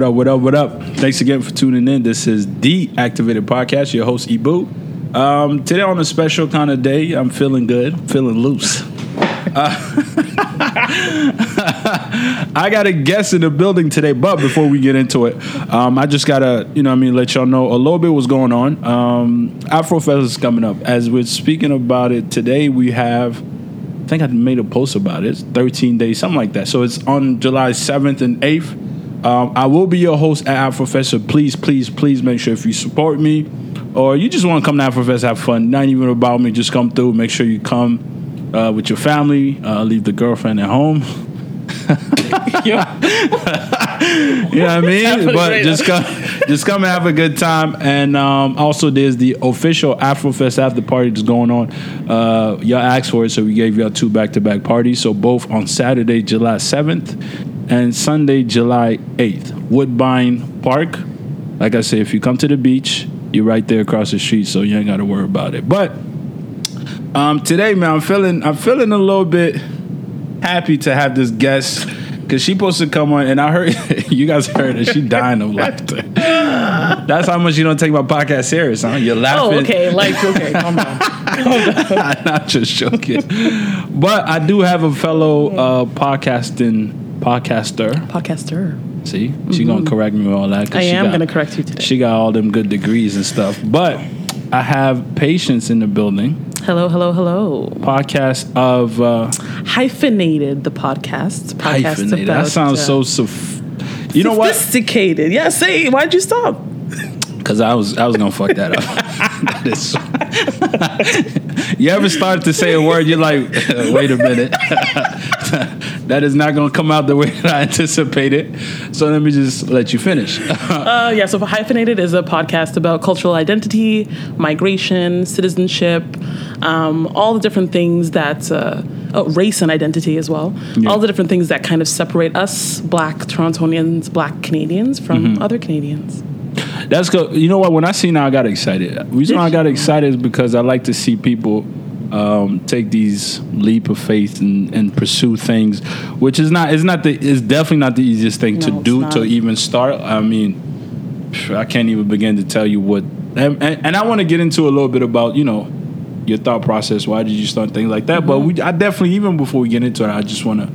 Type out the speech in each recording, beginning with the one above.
What up, what up, what up. Thanks again for tuning in. This is the Activated Podcast, your host, Ibu. Um, today on a special kind of day, I'm feeling good, feeling loose. Uh, I got a guest in the building today, but before we get into it, um, I just gotta, you know, I mean, let y'all know a little bit what's going on. Um, Afrofest is coming up. As we're speaking about it today, we have I think I made a post about it. It's 13 days, something like that. So it's on July 7th and 8th. Um, I will be your host at Afrofest. So please, please, please make sure if you support me or you just want to come to Afrofest, have fun. Not even about me. Just come through. Make sure you come uh, with your family. Uh, leave the girlfriend at home. you know what I mean? But just come, just come and have a good time. And um, also, there's the official Afrofest after party that's going on. Uh, y'all asked for it, so we gave y'all two back-to-back parties. So both on Saturday, July 7th, and Sunday, July 8th, Woodbine Park. Like I said, if you come to the beach, you're right there across the street, so you ain't got to worry about it. But um, today, man, I'm feeling I'm feeling a little bit happy to have this guest because she supposed to come on, and I heard you guys heard her. She dying of laughter. That's how much you don't take my podcast serious, huh? You're laughing. Oh, okay. Like, okay, calm down. I'm not just joking, but I do have a fellow uh, podcasting podcaster. Podcaster. See, she gonna correct me with all that. 'cause I she am got- going to correct you today. She got all them good degrees and stuff, but I have patience in the building. hello, hello, hello. Podcast of uh, Hyphenated, the podcast. Podcast hyphenated. about, That sounds uh, so. Soph- you know what? Sophisticated. Yeah, say, why'd you stop? Because I was I was gonna fuck that up. that is. you ever start to say a word, you're like, wait a minute, that is not gonna come out the way that I anticipated. So let me just let you finish. Uh, yeah, so Hyphenated is a podcast about cultural identity, migration, citizenship, um, all the different things that, uh, oh, race and identity as well. Yeah. All the different things that kind of separate us, black Torontonians, black Canadians, from Mm-hmm. other Canadians. That's good. You know what? When I seen her, I got excited. The reason I got excited is because I like to see people um, take these leap of faith and, and pursue things, which is not is not the is definitely not the easiest thing to No, it's do not. to even start. I mean, I can't even begin to tell you what. And, and, and I want to get into a little bit about you know your thought process. Why did you start things like that? But Mm-hmm. we, I definitely even before we get into it, I just want to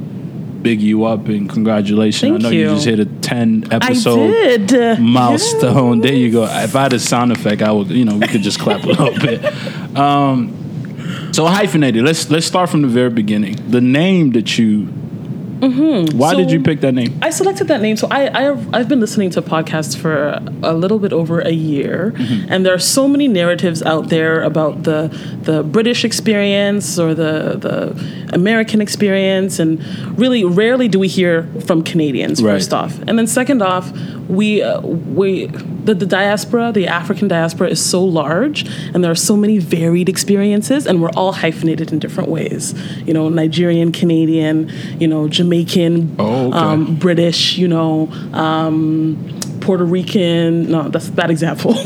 big you up and congratulations. Thank I know you. you. just hit a ten episode I did. milestone. There you go. If I had a sound effect, I would, you know, we could just clap a little bit. Um, so hyphenated. Let's let's start from the very beginning. The name that you. Why did you pick that name? I selected that name. So I, I have, I've been listening to podcasts for a little bit over a year, Mm-hmm. and there are so many narratives out there about the the British experience or the the American experience, and really rarely do we hear from Canadians. Right. First off, and then second off, we uh, we the, the diaspora, the African diaspora, is so large, and there are so many varied experiences, and we're all hyphenated in different ways. You know, Nigerian, Canadian, you know, Jamaican, Oh, okay. um, British, you know, um, Puerto Rican. No, that's a bad example.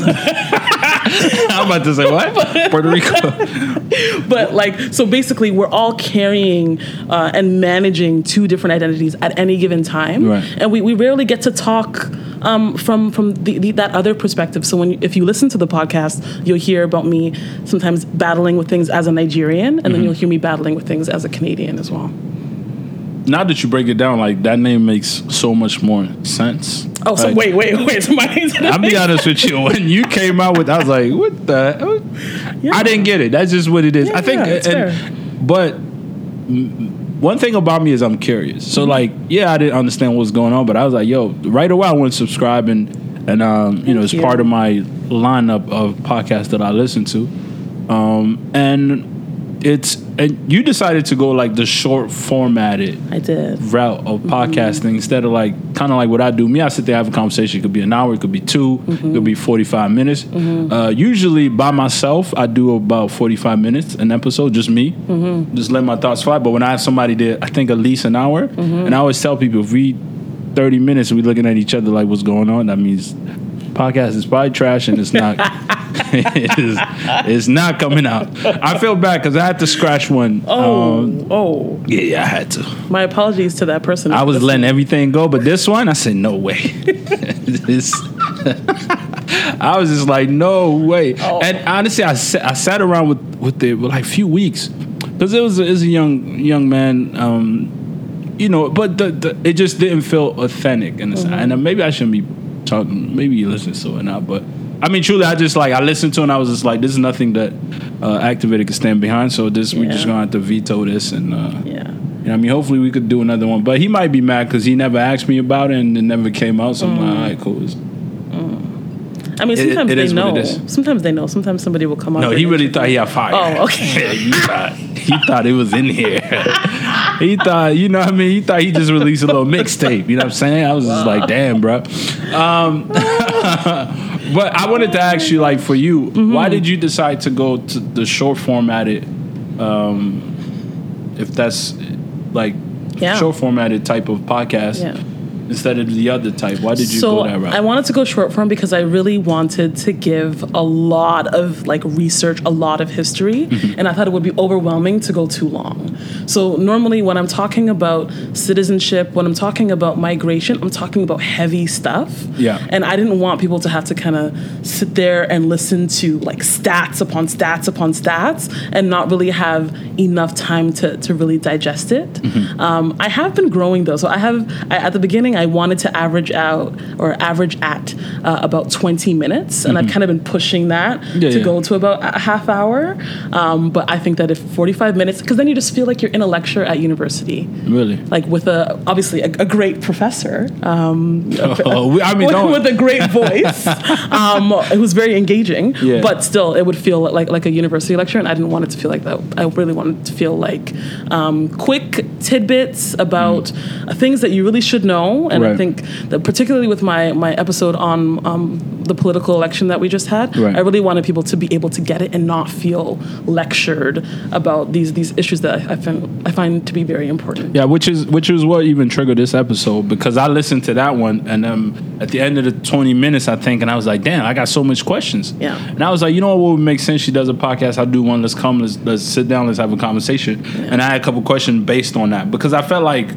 I'm about to say what? Puerto Rico. but like, so basically, we're all carrying uh, and managing two different identities at any given time, Right. and we, we rarely get to talk. Um, from from the, the, that other perspective, so when if you listen to the podcast, you'll hear about me sometimes battling with things as a Nigerian, and Mm-hmm. then you'll hear me battling with things as a Canadian as well. now that you break it down, like that name makes so much more sense. Oh, so Like, wait, wait, wait! Somebody I'll be honest with you. When you came out with, I was like, "What the?" Yeah. I didn't get it. That's just what it is. Yeah, I think, yeah, and- but one thing about me is I'm curious. So, like, yeah, I didn't understand what was going on, but I was like, "Yo!" Right away, I went subscribing, and and um, you know, it's you. part of my lineup of podcasts that I listen to, um, and it's and you decided to go like the short formatted I did. route of Mm-hmm. podcasting instead of like kind of like what I do. Me, I sit there have a conversation. It could be an hour, it could be 2 Mm-hmm. it could be forty five minutes. Uh, usually by myself, I do about forty five minutes an episode, just me, Mm-hmm. just let my thoughts fly. But when I have somebody there, I think at least an hour, Mm-hmm. and I always tell people if we thirty minutes we looking at each other like what's going on, that means podcast is probably trash and it's not. is, is not coming out. I feel bad because I had to scratch one. Oh, Um, oh. yeah, yeah, I had to. My apologies to that person. I was Listen. letting everything go, but this one, I said, no way. this, I was just like, no way. Oh. And honestly, I sat, I sat around with with it for like a few weeks because it was a, it was a young young man. Um, you know, but the, the, it just didn't feel authentic, and Mm-hmm. and uh, maybe I shouldn't be talking. Maybe you listen to it now, but I mean, truly, I just like I listened to it and I was just like, this is nothing that uh, Activated can stand behind. So this we're just gonna have to veto this and. Uh, Yeah. you know, I mean, hopefully we could do another one, but he might be mad because he never asked me about it and it never came out. So I'm Mm. like, all right, cool. It's- I mean, It- sometimes it they is know. Sometimes they know. Sometimes somebody will come up. No, he really thought he had fire. Oh, okay. he thought he thought it was in here. he thought, you know, what I mean, he thought he just released a little mixtape. You know what I'm saying? I was just like, damn, bro. Um, but I wanted to ask you, like, for you, Mm-hmm. why did you decide to go to the short formatted? Um, if that's like Yeah. short formatted type of podcast Yeah. Instead of the other type, why did you so go that route? I wanted to go short form because I really wanted to give a lot of like research, a lot of history, Mm-hmm. and I thought it would be overwhelming to go too long. So normally when I'm talking about citizenship, when I'm talking about migration, I'm talking about heavy stuff. Yeah. And I didn't want people to have to kind of sit there and listen to like stats upon stats upon stats and not really have enough time to, to really digest it. Mm-hmm. Um, I have been growing though. So I have, I, at the beginning, I wanted to average out or average at uh, about 20 minutes. And I've kind of been pushing that Mm-hmm. Yeah, to yeah. go to about a half hour. Um, but I think that if 45 minutes, because then you just feel like you're in a lecture at university really? like with a obviously a, a great professor um, Oh, we- I mean, with, with a great voice um, it was very engaging Yeah. but still it would feel like like a university lecture and I didn't want it to feel like that I really wanted to feel like um, quick tidbits about uh, things that you really should know and I think that particularly with my my episode on um, the political election that we just had Right. I really wanted people to be able to get it and not feel lectured about these these issues that I find I find to be very important Yeah, which is which is what even triggered this episode because I listened to that one and um at the end of the twenty minutes I think and I was like, damn, I got so much questions. Yeah. And I was like, you know what would make sense? She does a podcast, I'll do one, let's come, let's let's sit down, let's have a conversation. And I had a couple questions based on that because I felt like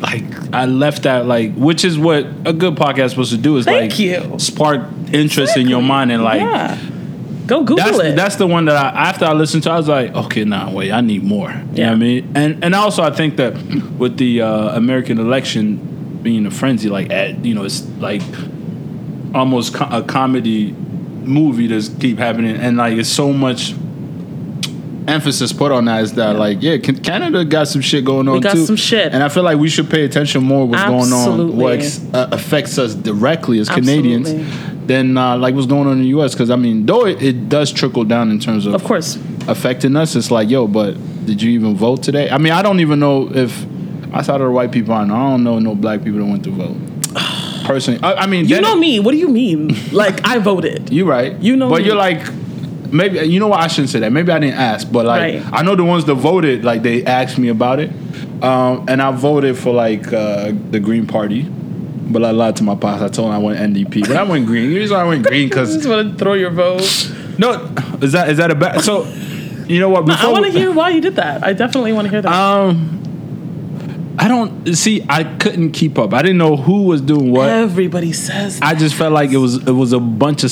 like I left that like which is what a good podcast is supposed to do is Thank like you. spark interest in your mind and like yeah. Go Google that's it. that's the one that I after I listened to, I was like, okay, nah, wait, I need more. You know Yeah. what I mean? And and also I think that with the uh, American election being a frenzy, like at, you know, it's like almost co- a comedy movie that's keep happening, and like it's so much emphasis put on that is that like yeah canada got some shit going on we got too some shit. and i feel like we should pay attention more what's going on what ex- uh, affects us directly as canadians Absolutely. than uh, like what's going on in the us because i mean though it, it does trickle down in terms of of course. affecting us it's like yo but did you even vote today i mean i don't even know if outside of the white people i know i don't know no black people that went to vote personally i, I mean You know me. What do you mean? like I voted. you right. You know but me. you're like maybe you know what I shouldn't say that. Maybe I didn't ask, but like Right. I know the ones that voted like they asked me about it, um, and I voted for like uh, the Green Party. But I lied to my boss. I told him I went NDP, but I went Green. The reason I went Green because just want to throw your vote. no, is that is that a bad? So you know what? I want to hear why you did that. I definitely want to hear that. Um, I don't see. I couldn't keep up. I didn't know who was doing what. Everybody says I just felt like it was it was a bunch of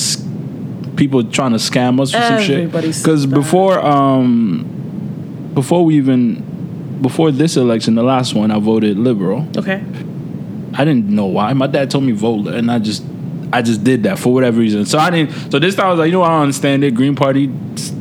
people trying to scam us for some shit. Because before um before we even before this election, the last one, I voted liberal. okay. I didn't know why. My dad told me vote, and I just I just did that for whatever reason. So I didn't. So this time I was like, you know, I don't understand it. Green Party,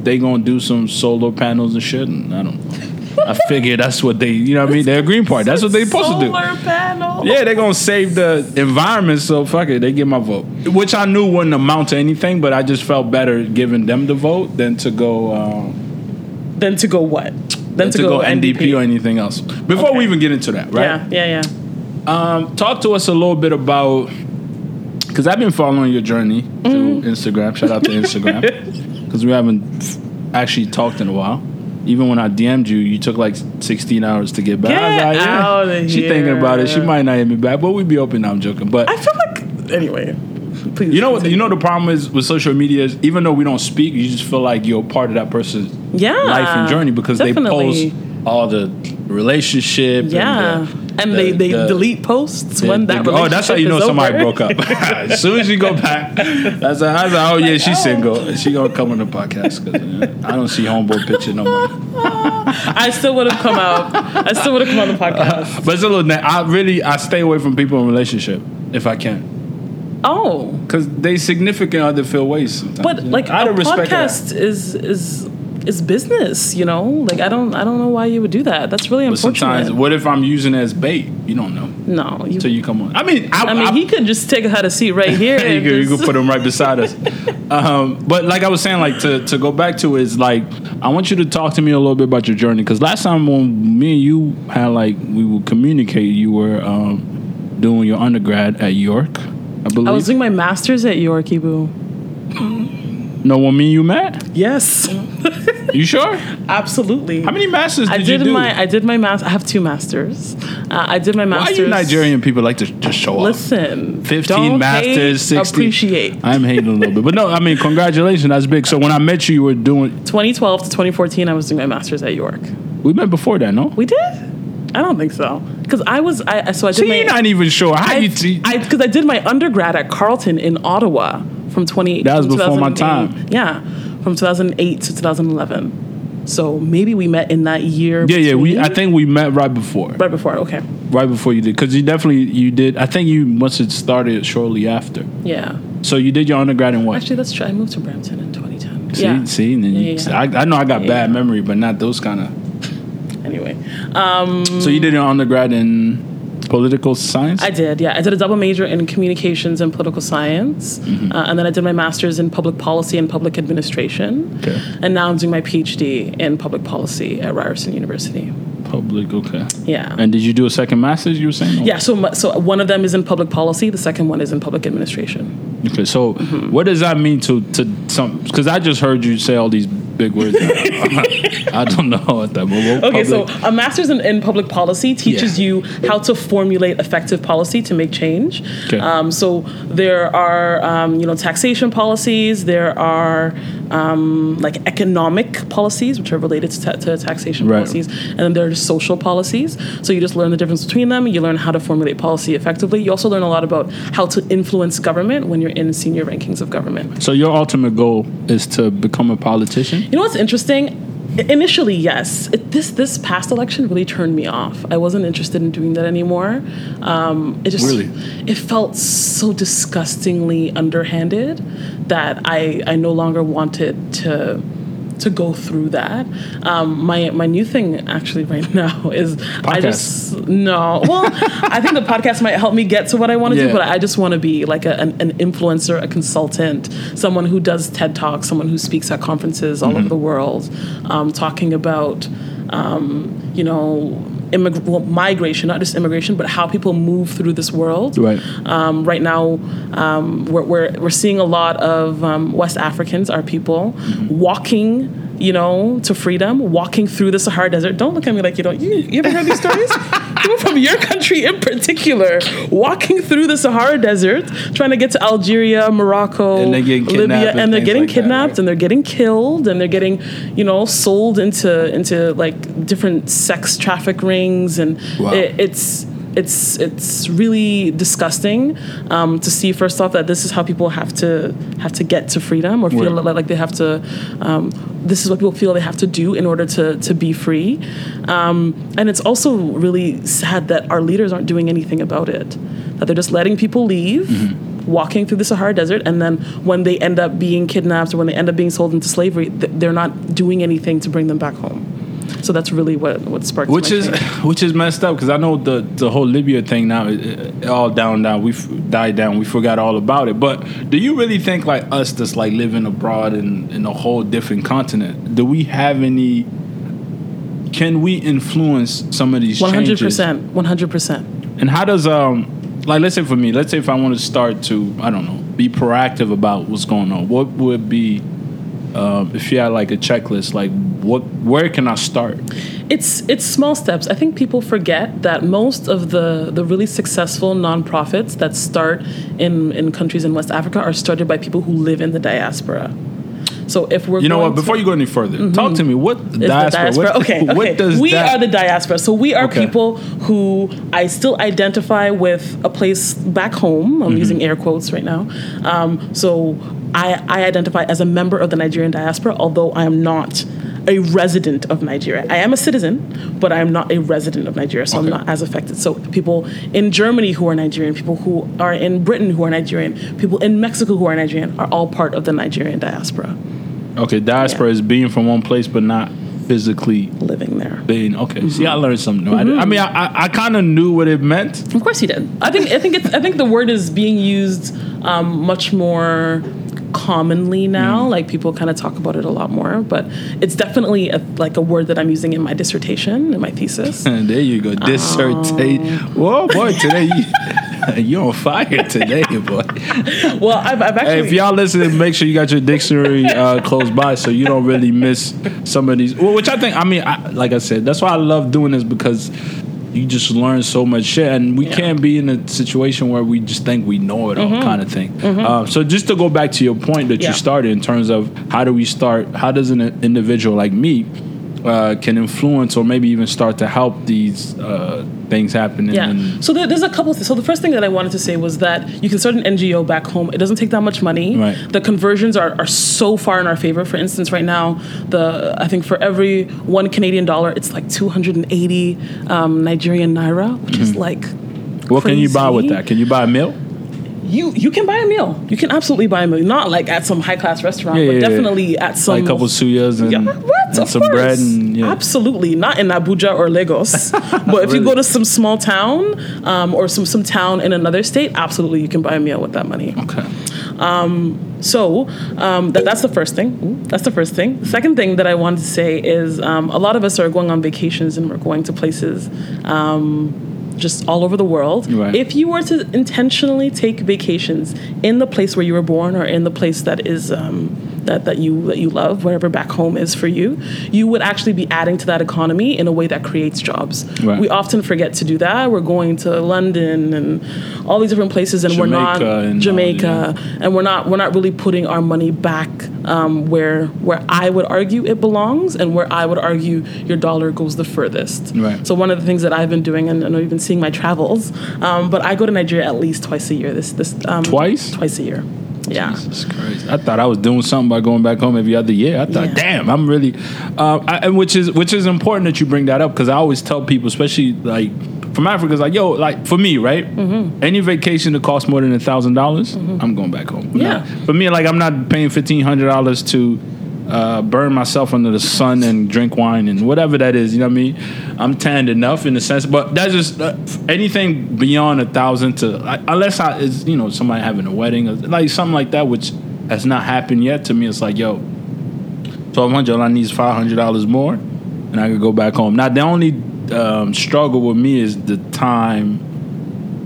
they gonna do some solar panels and shit, and I don't. I figure that's what they, you know what I mean? They're a Green Party. That's what they're supposed to do. Solar panel. Yeah, they're gonna save the environment, so fuck it, they get my vote. Which I knew wouldn't amount to anything, but I just felt better giving them the vote than to go um, Then to go what? Then to, go, NDP, or anything else. Before we even get into that, right? Yeah, yeah, yeah. Um, talk to us a little bit about because I've been following your journey through Mm-hmm. Instagram. Shout out to Instagram because we haven't actually talked in a while. Even when I DM'd you, you took like 16 hours to get back. I was Get like, yeah, she thinking about it. She might not hit me back, but we'd be open. now I'm joking, but I feel like anyway. please. You know what? You know the problem is with social media is even though we don't speak, you just feel like you're part of that person's Yeah, life and journey because definitely. they post all the relationship. Yeah, and, the, and the- they they the- delete posts the- when the- that. oh, that's how you know relationship is somebody broke up. as soon as you go back, that's, a, that's a, oh yeah, she's single. Oh. She gonna come on the podcast because I don't see homeboy picture no more. I still would have come out. I still would have come on the uh, podcast. But it's a little. I really I stay away from people in relationship if I can Oh, because they significant other feel ways. Sometimes. but like out a of respect. that. podcast is is is business. You know, like I don't I don't know why you would do that. That's really But sometimes, unfortunate. what if I'm using it as bait? You don't know no, you. until you come on. I mean, I, I mean, I- he could just take a seat right here. you, could, you could put them right beside us. Um, but like I was saying, like to, to go back to is like I want you to talk to me a little bit about your journey because last time when me and you had like we would communicate, you were um, doing your undergrad at York, I believe. I was doing my master's at York, Ibu. no, when me and you met, Yes, you sure? absolutely. How many masters I did, did you do? my I did my math. I have two masters. Uh, I did my masters. Why you Nigerian people like to just show off? Listen, 15 don't masters, hate, 60. Appreciate. I'm hating a little bit, but no, I mean, congratulations, that's big. So when I met you, you were doing. 2012 to 2014, I was doing my master's at York. We met before that, no? We did? I don't think so. Because I was I so I did See, my you're not even sure. How I you? Because I, did my undergrad at Carleton in Ottawa from 20. That was before my time. Yeah, from 2008 to 2011. So maybe we met in that year. yeah, yeah. We. I think we met right before. right before. Okay. right before you did because you definitely you did i think you must have started shortly after Yeah. so you did your undergrad in what Actually, that's true. I moved to Brampton in 2010. see yeah. see and then Yeah, you, yeah. I, I know i got bad memory but not those kind of Anyway, um, so you did your undergrad in political science I did, yeah. I did a double major in communications and political science, Mm-hmm. uh, and then I did my master's in public policy and public administration. Okay. And now I'm doing my PhD in public policy at Ryerson University. public okay Yeah. and did you do a second master's you were saying yeah, so so one of them is in public policy, the second one is in public administration. okay so Mm-hmm. what does that mean to to some because i just heard you say all these big words i don't know what that Okay, so a master's in, in public policy teaches Yeah. you how to formulate effective policy to make change. Okay. Um, so there are, um, you know, taxation policies. There are um, like economic policies, which are related to, ta- to taxation Right. policies, and then there are social policies. So you just learn the difference between them. You learn how to formulate policy effectively. You also learn a lot about how to influence government when you're in senior rankings of government. so your ultimate goal is to become a politician You know what's interesting? Initially, yes. It, this this past election really turned me off. I wasn't interested in doing that anymore. Um, it just Really? it felt so disgustingly underhanded that I I no longer wanted to to go through that. Um, my my new thing actually right now is I just no. Well, I think the podcast might help me get to what I want to Yeah. do, but I just want to be like a, an, an influencer, a consultant, someone who does TED Talks, someone who speaks at conferences all Mm-hmm. over the world, um, talking about, um, you know, immig- well, migration, not just immigration, but how people move through this world. Right. Um, right now, um, we're, we're, we're seeing a lot of um, West Africans, our people, Mm-hmm. walking. You know, to freedom, walking through the Sahara Desert. Don't look at me like you don't. You, you ever heard these stories? People from your country in particular, walking through the Sahara Desert, trying to get to Algeria, Morocco, And they're getting kidnapped Libya, and and they're getting like that, kidnapped right? and they're getting killed and they're getting, you know, sold into into like different sex traffic rings and Wow. it, it's it's it's really disgusting um, to see first off that this is how people have to have to get to freedom or feel Right. like, they have to um, this is what people feel they have to do in order to to be free um, and it's also really sad that our leaders aren't doing anything about it that they're just letting people leave Mm-hmm. walking through the Sahara Desert and then when they end up being kidnapped or when they end up being sold into slavery th- they're not doing anything to bring them back home so that's really what what sparked which is change. which is messed up because I know the the whole Libya thing now it, it all down down we have died down we forgot all about it but do you really think like us that's like living abroad in in a whole different continent do we have any can we influence some of these One hundred percent. one hundred percent. and how does um like let's say for me let's say if I want to start to I don't know be proactive about what's going on what would be um, if you had like a checklist, like what, where can I start? It's it's small steps. I think people forget that most of the the really successful nonprofits that start in in countries in West Africa are started by people who live in the diaspora. So if we're You know what? Before to, you go any further, talk to me. What the diaspora? diaspora. What, okay, okay. what does we that? are the diaspora. So we are Okay. people who I still identify with a place back home. Mm-hmm. I'm using air quotes right now. Um, so I, I identify as a member of the Nigerian diaspora, although I am not a resident of Nigeria. I am a citizen, but I am not a resident of Nigeria, so I'm not as affected. So people in Germany who are Nigerian, people who are in Britain who are Nigerian, people in Mexico who are Nigerian are all part of the Nigerian diaspora okay, diaspora Yeah. is being from one place but not physically living there. being. Okay, see, I Mm-hmm. learned something new. I, I mean, I, I, I kind of knew what it meant. Of course he did. I think I think it's I think the word is being used um, much more commonly now. Like people kind of talk about it a lot more, but it's definitely a, like a word that I'm using in my dissertation in my thesis. And there you go, dissertate. Whoa, boy, today you, you on fire today, boy. well, I've, I've Hey, if y'all listening, make sure you got your dictionary uh, close by so you don't really miss some of these. Well, which I think, I mean, I, like I said, that's why I love doing this because you just learn so much shit, and we Yeah. can't be in a situation where we just think we know it all, kind of thing. Uh, so just to go back to your point that Mm-hmm. Yeah. you started in terms of how do we start? How does an individual like me uh, can influence or maybe even start to help these uh, things happen? Yeah. And, So there, there's a couple. Of th- so the first thing that I wanted to say was that you can start an NGO back home. It doesn't take that much money. Right. The conversions are, are so far in our favor. For instance, right now, the I think for every one Canadian dollar, it's like 280 um, Nigerian naira, which is like. what can you buy with that? Can you buy a meal? You you can buy a meal. You can absolutely buy a meal. Not like at some high class restaurant, Yeah, but yeah, yeah. definitely at some like a couple suyas and, Yeah, and some course. bread and yeah. Absolutely. Not in Abuja or Lagos. but if you go to some small town um, or some, some town in another state, absolutely you can buy a meal with that money. Okay. So um, that, that's the first thing. That's the first thing. The second thing that I wanted to say is um, a lot of us are going on vacations and we're going to places um, just all over the world. Right. If you were to intentionally take vacations in the place where you were born or in the place that is um, that, that you that you love, wherever back home is for you, you would actually be adding to that economy in a way that creates jobs. Right. We often forget to do that. We're going to London and all these different places, and we're not Jamaica and Jamaica, and we're not we're not really putting our money back um, where where I would argue it belongs, and where I would argue your dollar goes the furthest. Right. So one of the things that I've been doing, and I know you've been seeing my travels, um, but I go to Nigeria at least twice a year. This this um, Twice? twice a year. Yeah. Jesus Christ! I thought I was doing something by going back home every other year. I thought, Yeah. damn, I'm really, uh, I, and which is which is important that you bring that up because I always tell people, especially like from Africa, it's like, yo, like for me, right? Mm-hmm. Any vacation that costs more than a thousand dollars, I'm going back home. Yeah. not- for me, like I'm not paying fifteen hundred dollars to. Uh, burn myself under the sun and drink wine and whatever that is, you know what I mean? I'm tanned enough in the sense, but that's just uh, anything beyond a thousand to unless I is you know somebody having a wedding or like something like that, which has not happened yet. To me, it's like yo, twelve hundred. I need five hundred dollars more, and I could go back home. Now the only um, struggle with me is the time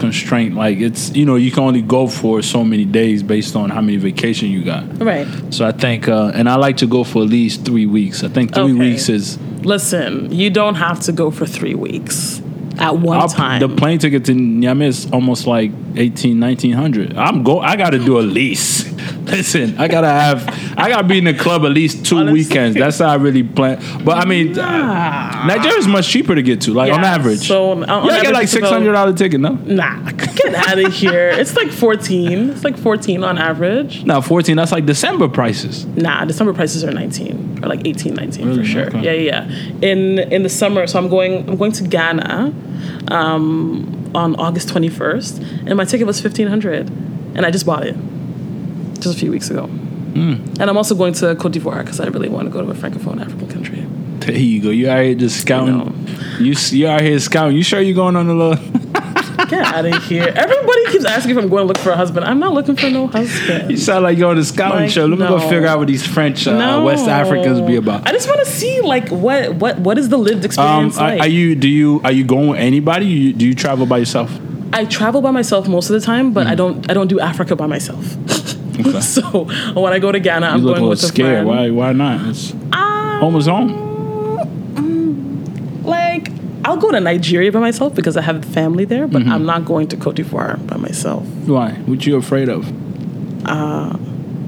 constraint. Like it's you know you can only go for so many days based on how many vacation you got. Right. So I think, uh, and I like to go for at least three weeks. I think three Okay. weeks is Listen, you don't have to go for three weeks at one I'll- time. the plane ticket to Niamey is almost like 18, 1900. I'm go. I got to do a least. Listen, I gotta have. I gotta be in the club at least two Honestly. weekends. That's how I really plan. But I mean, Nah. Nigeria is much cheaper to get to. Like on average. So on, on yeah, I get like six hundred dollar ticket. No, Nah, get out of here. It's like 14. It's like 14 on average. no, fourteen. That's like December prices. Nah, December prices are 19 or like 18, 19 Really? for sure. Okay. Yeah, yeah, yeah. In in the summer, so I'm going I'm going to Ghana um, on August 21st, and my ticket was 1500, and I just bought it just a few weeks ago. Hmm. And I'm also going to Cote d'Ivoire because I really want to go to a francophone African country. There you go. You out here just scouting. You you out here scouting. You sure you're going on a little? Get out of here! Everybody keeps asking if I'm going to look for a husband. I'm not looking for no husband. You sound like you're on a scouting Like, show. Let me go figure out what these French uh, No. West Africans be about. I just want to see like what what what is the lived Um, experience are, like. are you do you are you going with anybody? You, do you travel by yourself? I travel by myself most of the time, Mm. but I don't I don't do Africa by myself. Okay. So when I go to Ghana, You I'm look a going little with a scared. friend. Why? Why not? It's, Um, home is home. Like I'll go to Nigeria by myself because I have family there, but Mm-hmm. I'm not going to Cote d'Ivoire by myself. Why? What you afraid of?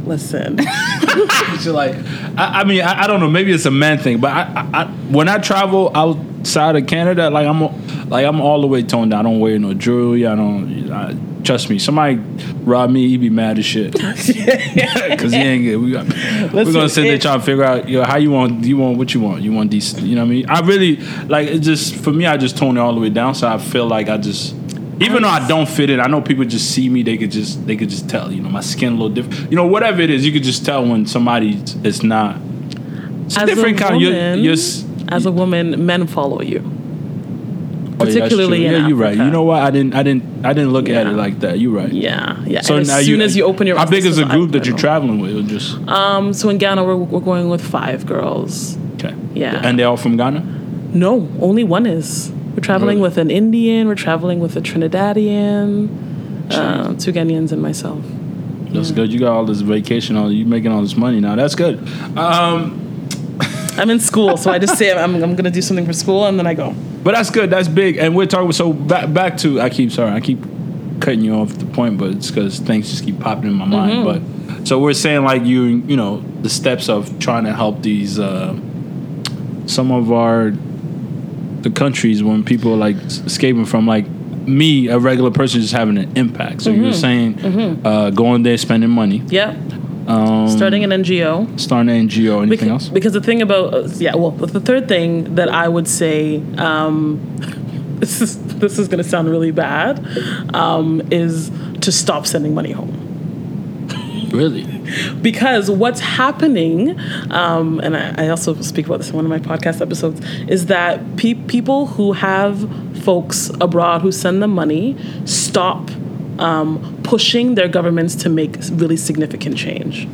Listen, You're like, I, I mean, I, I don't know. Maybe it's a man thing, but I, I, I, when I travel outside of Canada, like I'm, like I'm all the way toned down. I don't wear no jewelry. I don't. Trust me, somebody rob me, He'd be mad as shit. Cause he ain't good. We we're gonna sit there trying to figure out, yo, how you want, you want what you want. You want decent. You know what I mean? I really like it. Just for me, I just tone it all the way down. So I feel like I just. Even though I don't fit in, I know people just see me. They could just they could just tell. You know, my skin a little different. You know, whatever it is, you could just tell when somebody is not. It's as different a kind. woman, You're, you're, as a woman, men follow you. Yeah, particularly yeah, you're right. You know what? I didn't I didn't I didn't look at it like that. You're right. Yeah, yeah. So and as soon as you open your how big is the group that you're traveling with? Or just Um, so in Ghana, we're, we're going with five girls. okay. Yeah. and they're all from Ghana. No, only one is. We're traveling Really? with an Indian. We're traveling with a Trinidadian, uh, two Ghanaians, and myself. That's good. You got all this vacation. All you making all this money now. That's good. Um, I'm in school, so I just say I'm, I'm going to do something for school, and then I go. But that's good. That's big. And we're talking. So back back to. I keep sorry. I keep cutting you off the point, but it's because things just keep popping in my mind. But so we're saying like you you know the steps of trying to help these uh, some of our the countries when people are like escaping from like me a regular person just having an impact. So you're saying uh, going there spending money, Yeah. Um, Starting an NGO. starting an NGO, anything Because, else? because the thing about uh, yeah, well, the third thing that I would say, um, this is this is going to sound really bad, um, is to stop sending money home. Really? because what's happening, um, and I, I also speak about this in one of my podcast episodes, is that pe- people who have folks abroad who send them money stop um, pushing their governments to make really significant change.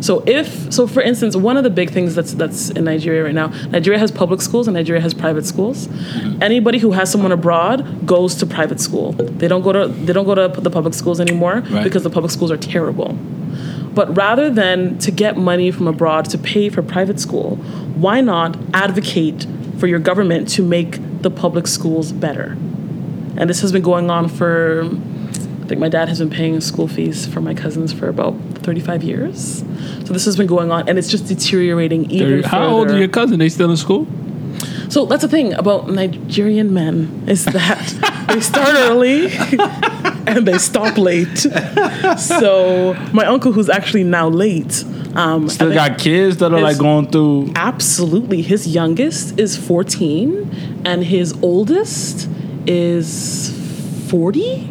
So if so, for instance, one of the big things that's that's in Nigeria right now, Nigeria has public schools and Nigeria has private schools. Anybody who has someone abroad goes to private school. They don't go to they don't go to the public schools anymore Right. because the public schools are terrible. But rather than to get money from abroad to pay for private school, why not advocate for your government to make the public schools better? And this has been going on for, I think my dad has been paying school fees for my cousins for about 35 years. So this has been going on, and it's just deteriorating even How old are your cousin? They still in school? So that's the thing about Nigerian men is that they start early and they stop late. So my uncle, who's actually now late, um, Still got kids that are his- like going through. absolutely. His youngest is 14, and his oldest is 40.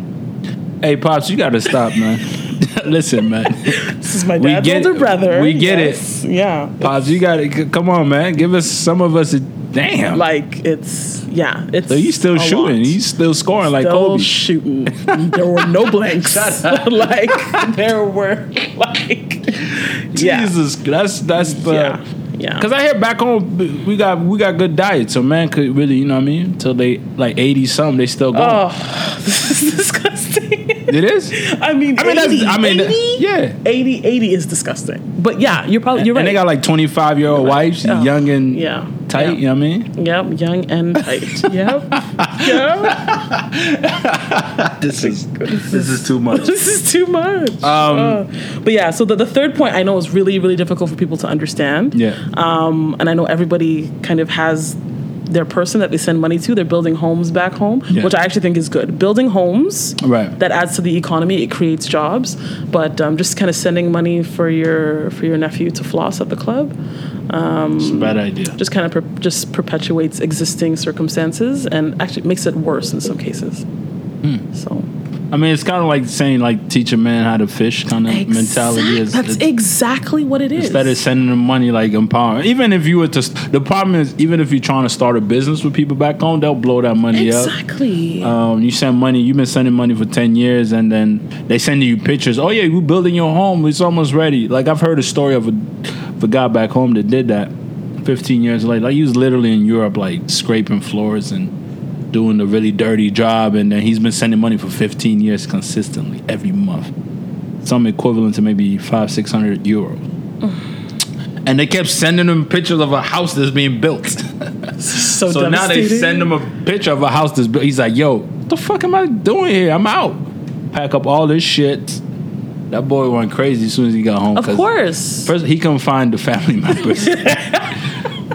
Hey, pops, you got to stop, man. Listen, man. This is my We dad's get older brother. We get it. Yeah. Pops, you got to come on, man. Give us some of us. A, damn. Like it's yeah. It's so he's still shooting. lot. He's still scoring like still Kobe. shooting. there were no blanks. like there were like yeah. Jesus, that's that's the. Yeah. Yeah. Cause I hear back home we got we got good diet, so man could really you know what I mean until they like eighty something they still go. Oh, this is disgusting. It is. I mean, I mean, that's- I mean, 80, yeah. 80, 80 is disgusting. But yeah, you're probably you're right. And they got like twenty five year old wives, Yeah. young and Yeah. tight. Yeah. You know what I mean? Yep, young and tight. yep. Yep. This is this is too much. This is too much. Um, Uh, but yeah, so the, the third point I know is really, really difficult for people to understand. Yeah. Um, and I know everybody kind of has their person that they send money to. They're building homes back home, Yeah. which I actually think is good. Building homes Right. that adds to the economy. It creates jobs. But um, just kind of sending money for your for your nephew to floss at the club It's a bad idea. just kind of per- just perpetuates existing circumstances and actually makes it worse in some cases. Hmm. So I mean, it's kind of like saying like teach a man how to fish kind of mentality. Is That's exactly what it is. instead of sending them money like empowering. Even if you were to, the problem is even if you're trying to start a business with people back home, they'll blow that money up. exactly. Um, you send money. You've been sending money for ten years, and then they send you pictures. Oh yeah, we're building your home. It's almost ready. Like I've heard a story of a, of a guy back home that did that. Fifteen years later, like he was literally in Europe, like scraping floors and doing a really dirty job, and then he's been sending money for fifteen years consistently every month. some equivalent to maybe five six hundred euro. And they kept sending him pictures of a house that's being built. So, So now they send him a picture of a house that's built. He's like, "Yo, what the fuck am I doing here? I'm out." Pack up all this shit. That boy went crazy as soon as he got home. Of course. First, he couldn't find the family members.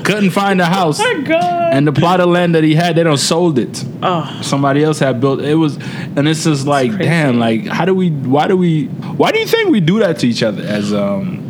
couldn't find a house. oh my god. And the plot of land that he had, they don't sold it. oh, Somebody else had built it was, and it's just like, crazy. damn, like how do we? Why do we? Why do you think we do that to each other? As um,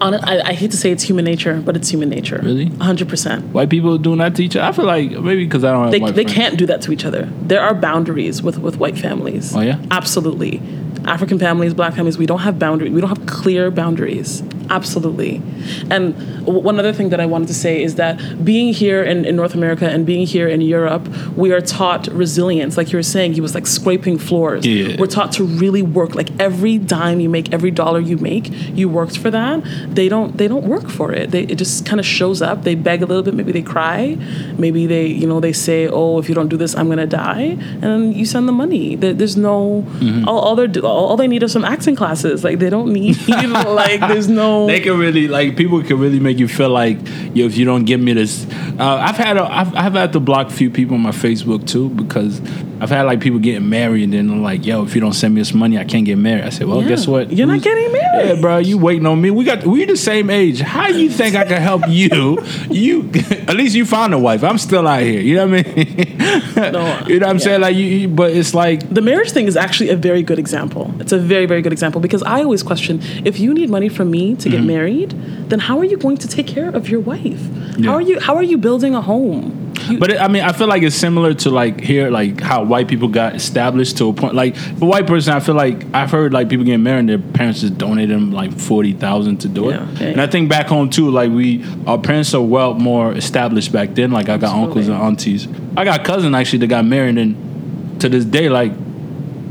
on I, I hate to say it's human nature, but it's human nature. Really? 100%. white people doing that to each other? I feel like maybe because I don't have They, they friends. can't do that to each other. There are boundaries with, with white families. Oh, yeah? Absolutely. African families, black families, we don't have boundaries. We don't have clear boundaries. Absolutely. And w- one other thing that I wanted to say is that being here in, in North America and being here in Europe, we are taught resilience. Like you were saying, he was like scraping floors. Yeah. We're taught to really work. Like every dime you make, every dollar you make, you worked for that. They don't they don't work for it. They, it just kind of shows up. They beg a little bit. Maybe they cry. Maybe they you know they say, oh, if you don't do this, I'm gonna die. And then you send the money. There, there's no mm-hmm. all, all they're do- all, all they need are some acting classes. Like they don't need like there's no. They can really like people can really make you feel like yo if you don't give me this. Uh, I've had a, I've, I've had to block a few people on my Facebook too because I've had like people getting married and then they're like yo if you don't send me this money I can't get married. I said well Yeah. guess what You're not getting married. Yeah, bro, you waiting on me. We got we the same age. How you think I can help you? You at least you found a wife. I'm still out here. You know what I mean? No, you know what I'm yeah. saying? Like you, you, but it's like the marriage thing is actually a very good example. It's a very, very good example because I always question if you need money from me to get mm-hmm. married, then how are you going to take care of your wife? Yeah. How are you how are you building a home? You- But it, I mean, I feel like it's similar to like here, like how white people got established to a point. Like for white person, I feel like I've heard like people getting married, and their parents just donated them like forty thousand to do it. Yeah, And I think back home too, like we our parents are well more established back then. Like I got uncles and aunties. I got a cousin actually that got married, and to this day, like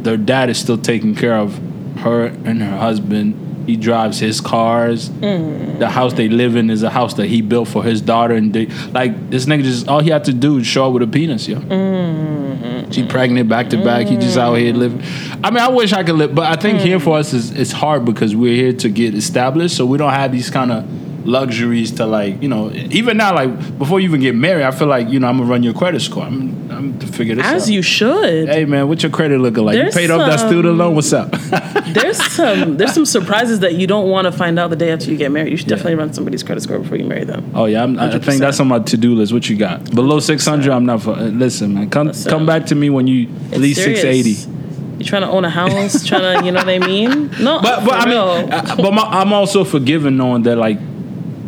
their dad is still taking care of her and her husband. He drives his cars. Mm. The house they live in is a house that he built for his daughter, and they like this nigga just all he had to do is show up with a penis, yo. Mm. She pregnant back to back. He just out here living. I mean, I wish I could live, but I think here mm. for us is it's hard because we're here to get established, so we don't have these kind of luxuries to like you know. Even now, like before you even get married, I feel like you know I'm gonna run your credit score. I'm I'm to figure this out. as you should. Hey man, what's your credit looking like? There's you paid off that student loan. What's up? There's some there's some surprises that you don't want to find out the day after you get married. You should Yeah. definitely run somebody's credit score before you marry them. Oh yeah, I'm, I think 100%. that's on my to do list. What you got? Below six hundred, I'm not. For, uh, listen, man, come Listen. come back to me when you at least serious. six eighty. You trying to own a house? trying to, you know what I mean? No, But but I mean, uh, but my, I'm also forgiven knowing that like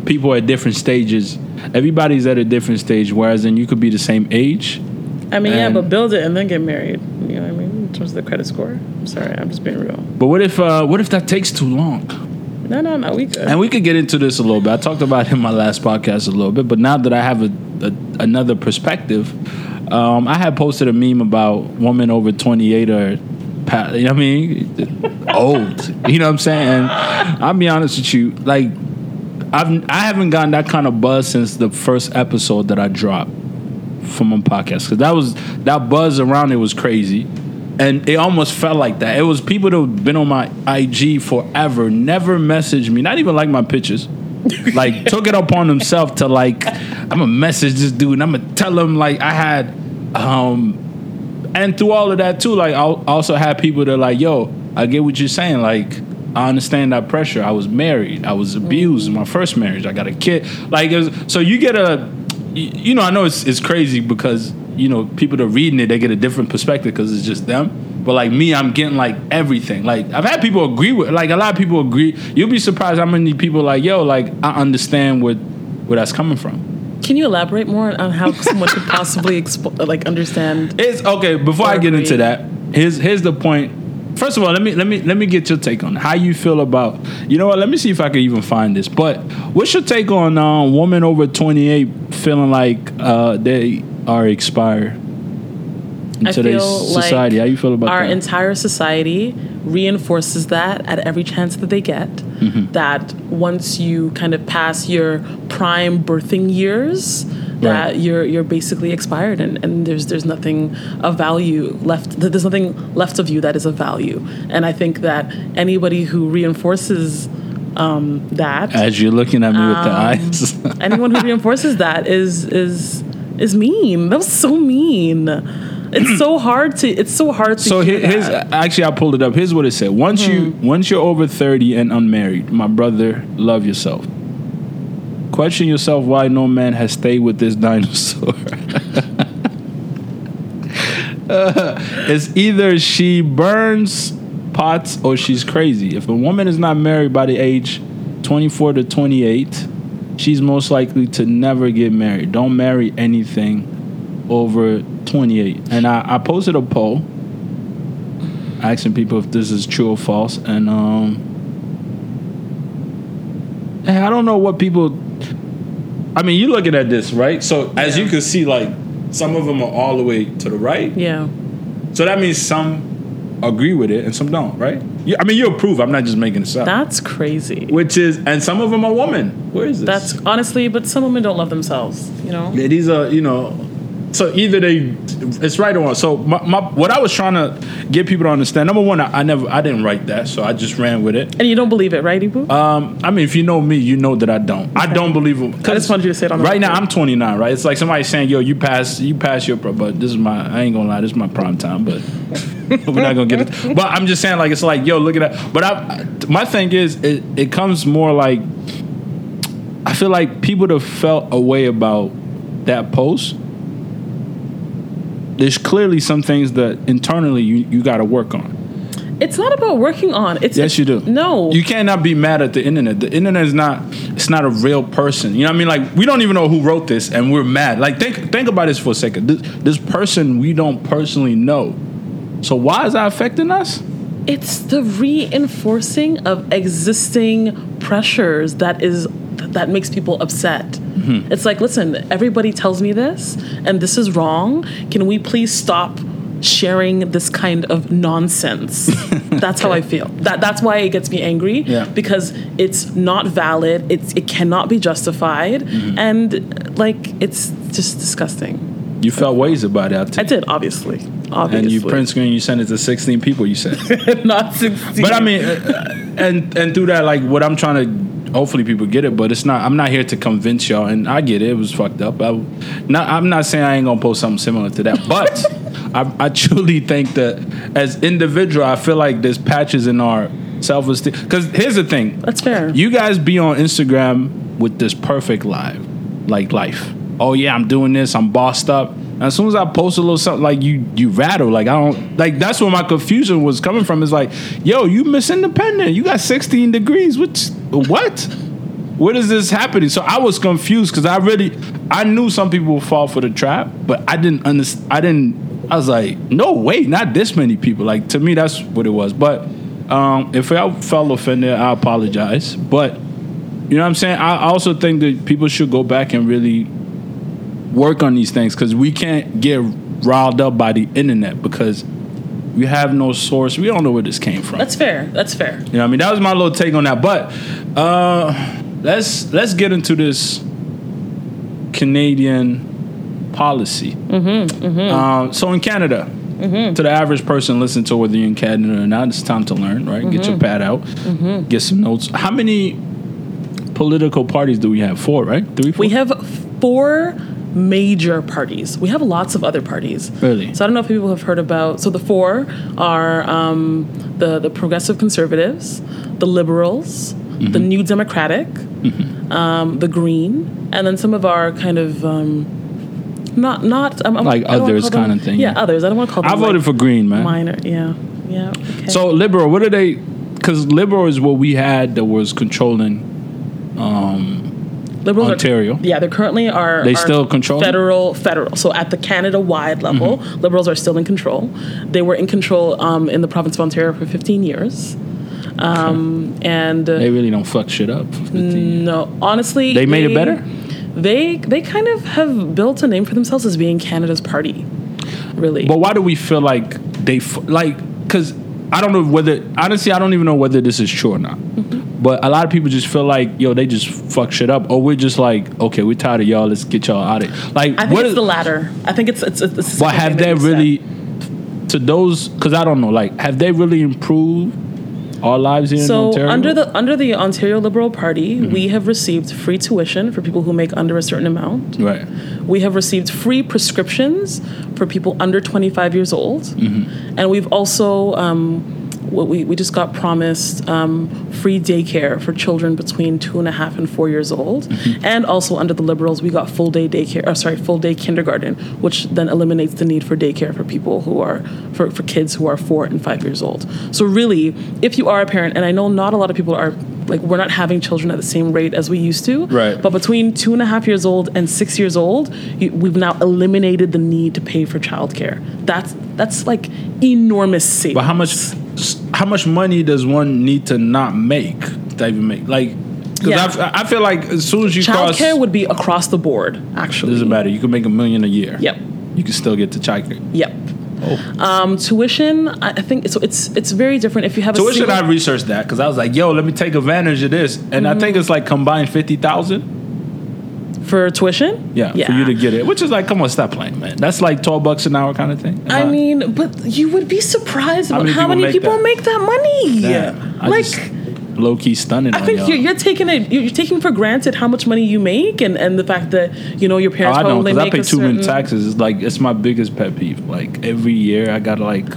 people are at different stages. Everybody's at a different stage. Whereas then you could be the same age. I mean, yeah, but build it and then get married. You know what I mean? In terms of the credit score. I'm sorry, I'm just being real. But what if uh, what if that takes too long? No, no, no, we could. And we could get into this a little bit. I talked about it in my last podcast a little bit, but now that I have a, a another perspective, um, I had posted a meme about women over 28 or, you know what I mean, old. You know what I'm saying? And I'll be honest with you, like I've I haven't gotten that kind of buzz since the first episode that I dropped from my podcast because that was that buzz around it was crazy. And it almost felt like that. It was people that have been on my IG forever, never messaged me, not even like my pictures. like took it upon himself to like, I'm gonna message this dude and I'm gonna tell him like I had, um, and through all of that too, like I also had people that are like, yo, I get what you're saying. Like I understand that pressure. I was married. I was abused in my first marriage. I got a kid. Like it was, so you get a, you you know, I know it's it's crazy because you know people that are reading it they get a different perspective because it's just them. But like me, I'm getting like everything. Like I've had people agree with, like a lot of people agree. You'll be surprised how many people like, yo, like I understand what where that's coming from. Can you elaborate more on how someone could possibly expo- like understand? It's okay. Before I get into that, here's here's the point. First of all, let me let me let me get your take on how you feel about. You know what? Let me see if I can even find this. But what's your take on um, women over 28 feeling like uh, they are expired in I today's society? like how you feel about our that? entire society reinforces that at every chance that they get. Mm-hmm. That once you kind of pass your prime birthing years, that Right. you're you're basically expired and, and there's there's nothing of value left there's nothing left of you that is of value and i think that anybody who reinforces um, that As you're looking at me with the eyes. anyone who reinforces that is is is mean that was so mean it's so hard to it's so hard to So that. actually I pulled it up. Here's what it said. Once you once you're over 30 and unmarried, my brother, love yourself. Question yourself why no man has stayed with this dinosaur. Uh, it's either she burns pots or she's crazy. If a woman is not married by the age 24 to 28, she's most likely to never get married. Don't marry anything over 28. And I, I posted a poll asking people if this is true or false. And um, I don't know what people. I mean, you're looking at this, right? So as Yeah. you can see, like some of them are all the way to the right. yeah So that means some agree with it and some don't, right? You, I mean, you approve. I'm not just making this up. that's crazy Which is, and some of them are women. Where is this? that's honestly but some women don't love themselves you know Yeah, these are, you know, so either they, it's right or wrong. So my, my what I was trying to get people to understand. Number one, I, I never, I didn't write that, so I just ran with it. and you don't believe it right Ibu? Um, I mean, if you know me, you know that I don't. I don't believe it. I just wanted you to say it right now. I'm 29, right? It's like somebody saying, "Yo, you pass, you pass your," pro-" but this is my. I ain't gonna lie, this is my prime time, but we're not gonna get it. But I'm just saying, like, it's like, yo, look at that. But I, my thing is, it, it comes more like, I feel like people have felt a way about that post. There's clearly some things that internally you, you got to work on. It's not about working on. It's Yes, you do. No, You cannot be mad at the internet. The internet is not. It's not a real person. You know what I mean? Like we don't even know who wrote this, and we're mad. Like think think about this for a second. This, this person we don't personally know. So why is that affecting us? it's the reinforcing of existing pressures that is that makes people upset. Mm-hmm. It's like, listen, everybody tells me this, and this is wrong. Can we please stop? sharing this kind of nonsense that's how i feel that that's why it gets me angry Yeah. because it's not valid it's it cannot be justified Mm-hmm. and like it's just disgusting You felt ways about it. I I did, obviously. Obviously. and you print screen. You sent it to 16 people. You said. not 16. But I mean, uh, and and through that, like what I'm trying to, hopefully people get it. But it's not. I'm not here to convince y'all, and I get it. It was fucked up. I, not. I'm not saying I ain't gonna post something similar to that, but I, I truly think that as individual, I feel like there's patches in our self esteem. Because here's the thing. That's fair. You guys be on Instagram with this perfect life, like life. Oh yeah, I'm doing this. I'm bossed up. And as soon as I post a little something, like you, you rattle. Like I don't like. That's where my confusion was coming from. Is like, yo, you Miss Independent. You got 16 degrees. Which what? What is this happening? So I was confused because I really, I knew some people would fall for the trap, but I didn't understand. I didn't. I was like, no way, not this many people. Like to me, that's what it was. But um, if I felt offended, I apologize. But you know what I'm saying? I also think that people should go back and really work on these things because we can't get riled up by the internet because we have no source. We don't know where this came from. That's fair. That's fair. You know what I mean? That was my little take on that. But uh, let's let's get into this Canadian policy. Mm-hmm, Um, so in Canada, to the average person listening to whether you're in Canada or not, it's time to learn, right? Get your pad out, get some notes. How many political parties do we have? Four, right? Three, four? We have four major parties. We have lots of other parties. Really? So I don't know if people have heard about. So the four are um, the the progressive conservatives, the liberals, Mm-hmm. the New Democratic, um, the Green, and then some of our kind of. Um, not, not um, Like I don't wanna others them- kinda thing, Yeah, others. I don't want to call them. I voted like, for Green, man. minor. Yeah, yeah. Okay. So liberal, what are they? Because liberal is what we had that was controlling. Liberals Ontario. Are, yeah, they currently are. They are still control? federal. Federal. So at the Canada-wide level, Mm-hmm. Liberals are still in control. They were in control um, in the province of Ontario for 15 years, um, and uh, They really don't fuck shit up. for 15 years. no, honestly, They made it better? They they kind of have built a name for themselves as being Canada's party. Really, But why do we feel like they f- like? Because I don't know whether honestly, I don't even know whether this is true or not. But a lot of people just feel like, yo, they just fuck shit up, or we're just like, okay, we're tired of y'all. Let's get y'all out of it. Like, I think what it's is- the latter. I think it's it's. it's the but have thing they that said. really to those? Because I don't know. Like, have they really improved our lives here in So under the under the Ontario Liberal Party, Mm-hmm. we have received free tuition for people who make under a certain amount. right. We have received free prescriptions for people under 25 years old. Mm-hmm. And we've also, um, what we, we just got promised um, free daycare for children between two and a half and four years old. Mm-hmm. And also under the Liberals, we got full day daycare, or sorry, full day kindergarten, which then eliminates the need for daycare for people who are, for, for kids who are four and five years old. So really, if you are a parent, and I know not a lot of people are, like, we're not having children at the same rate as we used to. Right. But between two and a half years old and six years old, you, we've now eliminated the need to pay for childcare. That's that's like enormous savings. But how much? How much money does one need to not make to even make? Like, because Yeah. I, I feel like as soon as you cross, Childcare would be across the board, actually. doesn't matter. You can make a million a year. Yep. You can still get to childcare. Yep. Oh. Um, tuition, I I think so. It's it's very different if you have a Tuition, single- I researched that because I was like, yo, let me take advantage of this, and I Mm-hmm. think it's like combined fifty thousand. For tuition. Yeah, for you to get it, which is like, come on, stop playing, man. That's like twelve bucks an hour kind of thing. I mean, but you would be surprised about many how people many make people that? make that money. Damn, like. just low key stunning. I think you're, you're taking it. You're taking for granted how much money you make, and, and the fact that you know your Oh, parents I don't because I pay too many taxes. It's like it's my biggest pet peeve. Like every year, I gotta like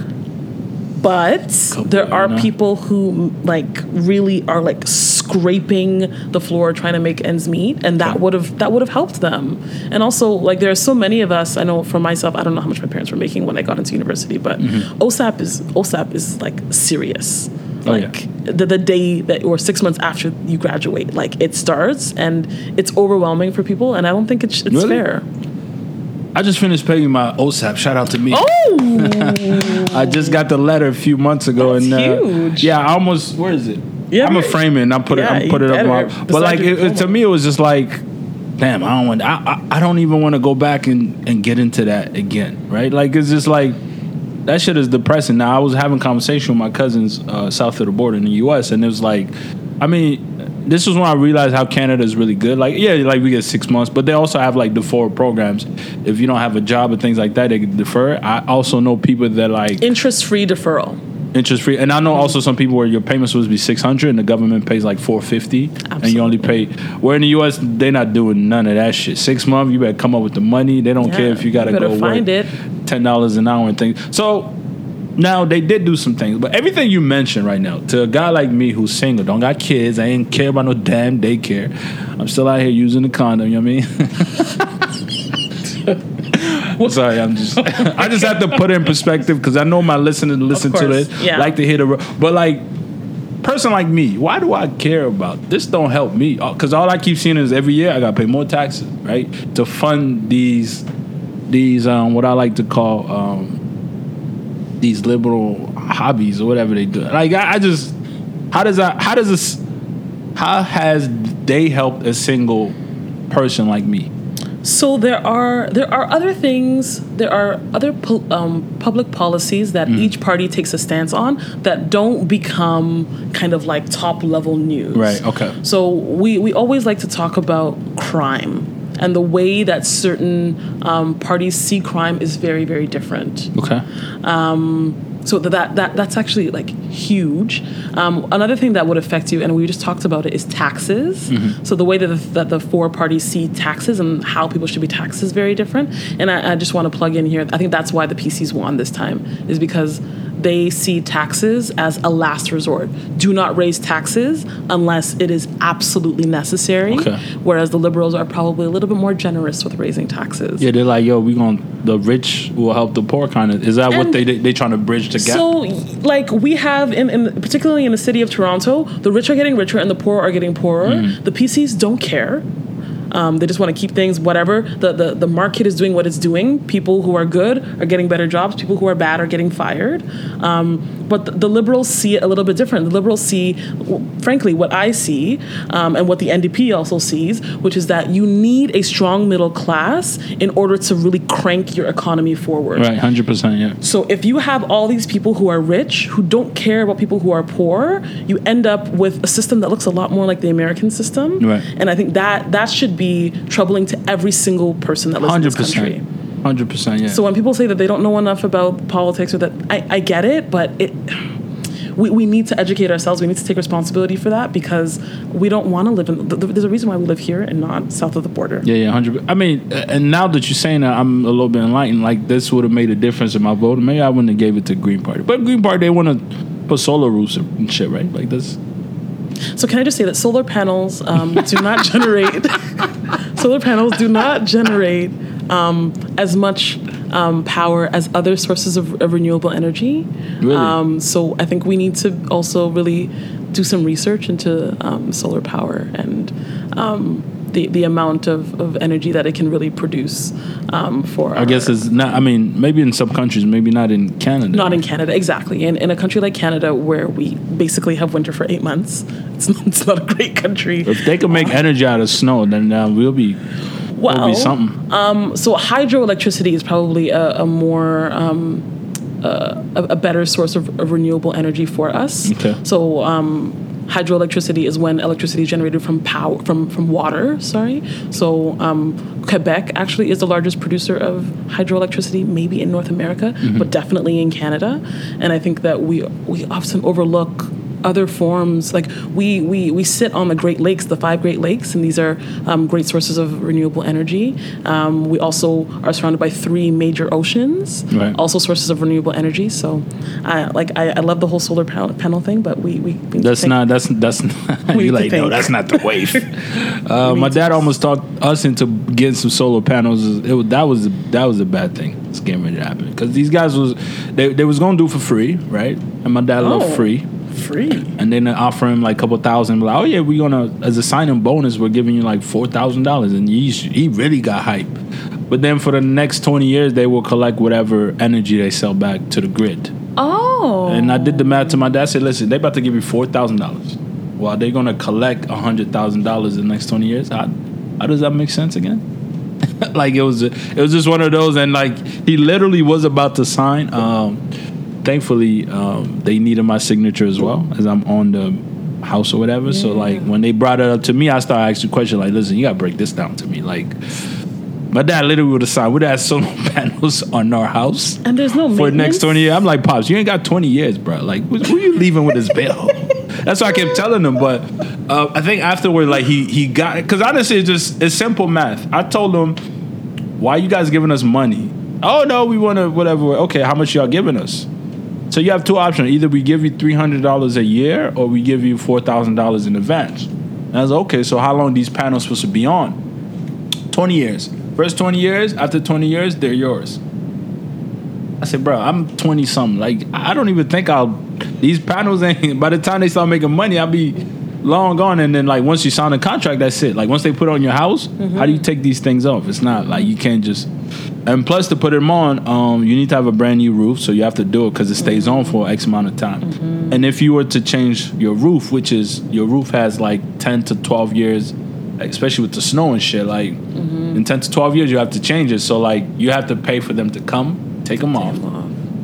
But there are people who like really are like scraping the floor trying to make ends meet, and that would have that would have helped them. And also, like there are so many of us. I know for myself, I don't know how much my parents were making when I got into university, but OSAP is OSAP is like serious. Mm-hmm. Oh, yeah. Like the, the day that or six months after you graduate, like it starts, and it's overwhelming for people. And I don't think it's it's Really? fair. I just finished paying my OSAP. Shout out to me. Oh, I just got the letter a few months ago, That's and uh, huge. yeah, I almost where is it? Yeah, I'm gonna frame it. and I put Yeah, it. I'm put it up. beside But like it, it- to me, it was just like, damn, I don't want. I, I I don't even want to go back and and get into that again. Right? Like it's just like. That shit is depressing. Now I was having conversation with my cousins uh, south of the border in the U.S. and it was like, I mean, this was when I realized how Canada is really good. Like, yeah, like we get six months, but they also have like deferred programs. If you don't have a job and things like that, they can defer. I also know people that like interest free deferral. interest free, and I know also some people where your payment's supposed to be six hundred and the government pays like four fifty, and you only pay. Where in the U.S. they're not doing none of that shit. Six months, you better come up with the money. They don't Yeah, care if you gotta you go find work it. ten dollars an hour and things. So now they did do some things, but everything you mentioned right now to a guy like me who's single, don't got kids, I ain't care about no damn daycare. I'm still out here using the condom. You know what I mean? Sorry, I'm just. I just have to put it in perspective because I know my listeners listen to this, yeah. like to hear the. But like, person like me, why do I care about this? Don't help me because all I keep seeing is every year I gotta pay more taxes, right, to fund these, these um, what I like to call um, these liberal hobbies or whatever they do. Like I, I just, how does that? How does this? How has they helped a single person like me? So there are there are other things. There are other um, public policies that Mm. each party takes a stance on that don't become kind of like top level news. Right, okay. So we we always like to talk about crime and the way that certain um, parties see crime is very very different. Okay. So that, that that that's actually like huge. Um, another thing that would affect you, and we just talked about it, is taxes. So the way that the, that the four parties see taxes and how people should be taxed is very different. And I, I just want to plug in here. I think that's why the PCs won this time is because they see taxes as a last resort. Do not raise taxes unless it is absolutely necessary. Okay. Whereas the liberals are probably a little bit more generous with raising taxes. Yeah, they're like, yo, we going the rich will help the poor, kind of. Is that what And- they they, they trying to bridge the gap? So, like we have in, in particularly in the city of Toronto, the rich are getting richer and the poor are getting poorer. Mm-hmm. The PCs don't care. Um, they just want to keep things whatever. The, the the market is doing what it's doing. People who are good are getting better jobs. People who are bad are getting fired. Um, but the, the liberals see it a little bit different. The liberals see, frankly, what I see, um, and what the NDP also sees, which is that you need a strong middle class in order to really crank your economy forward. Right, hundred percent. Yeah. So if you have all these people who are rich who don't care about people who are poor, you end up with a system that looks a lot more like the American system. Right. And I think that that should be troubling to every single person that lives Hundred in this country. Hundred percent. Yeah. So when people say that they don't know enough about politics or that I, I get it, but it we, we need to educate ourselves. We need to take responsibility for that because we don't want to live in. th- th- There's a reason why we live here and not south of the border. Yeah, yeah, hundred. I mean, and now that you're saying that, I'm a little bit enlightened. Like this would have made a difference in my vote. Maybe I wouldn't have gave it to Green Party, but Green Party they want to put solar roofs and shit, right? Like this. So can I just say that solar panels um, do not generate solar panels do not generate um, as much um, power as other sources of, of renewable energy. Really? Um, so I think we need to also really do some research into um, solar power and um, the the amount of, of energy that it can really produce um, for. I guess our- it's not. I mean, maybe in some countries, maybe not in Canada. not in Canada, exactly. In, in a country like Canada, where we basically have winter for eight months, it's not, it's not a great country. If they can make energy out of snow, then uh, we'll be we'll Well, be something. Um, so hydroelectricity is probably a, a more um, uh, a, a better source of, of renewable energy for us. Okay. So um, hydroelectricity is when electricity is generated from power from from water. Sorry. So um, Quebec actually is the largest producer of hydroelectricity, maybe in North America, but definitely in Canada. And I think that we we often overlook other forms like we, we we sit on the great lakes the five great lakes and these are um, great sources of renewable energy um, we also are surrounded by three major oceans Right. also sources of renewable energy so I like I, I love the whole solar panel, panel thing but we we, we That's not. That's that's. need you like no, that's not the wave. uh, my dad almost talked us into getting some solar panels. It was, that was that was a bad thing. It's getting ready to happen because these guys was they they was gonna do for free, right? And my dad loved Oh. free. Free And then they offer him like a couple thousand. Like, oh yeah, we're gonna as a sign-in bonus, we're giving you like four thousand dollars, and he he really got hype. But then for the next twenty years, they will collect whatever energy they sell back to the grid. oh And I did the math to my dad. I said, listen, they about to give you four thousand dollars. While they're gonna collect hundred thousand dollars in the next twenty years. How, how does that make sense again? like it was, it was just one of those, and like he literally was about to sign. Um, thankfully, um, they needed my signature as well, as I'm on the house or whatever. So like when they brought it up to me, I started asking questions like, listen, you gotta break this down to me, like. My dad literally would have signed. We'd have solar panels on our house and there's no for the next 20 years. I'm like, Pops, you ain't got 20 years, bro. Like, who who you leaving with this bill? That's why I kept telling him. But uh, I think afterward, like, he he got Because honestly, it's just, it's simple math. I told him, why you guys giving us money? Oh, no, we want to, whatever. Okay, how much y'all giving us? So you have two options. Either we give you $300 a year or we give you $4,000 in advance. And I was like, okay, so how long these panels supposed to be on? 20 years. First 20 years, after 20 years, they're yours. I said, bro, I'm 20 something. Like, I don't even think I'll, these panels ain't, by the time they start making money, I'll be long gone. And then, like, once you sign a contract, that's it. Like, once they put on your house, how do mm-hmm. you take these things off? It's not like you can't just, and plus to put them on, um, you need to have a brand new roof. So you have to do it because it stays on for X amount of time. And if you were to change your roof, which is your roof has like 10 to 12 years, especially with the snow and shit, like in 10 to 12 years, you have to change it. So, like, you have to pay for them to come, take them off.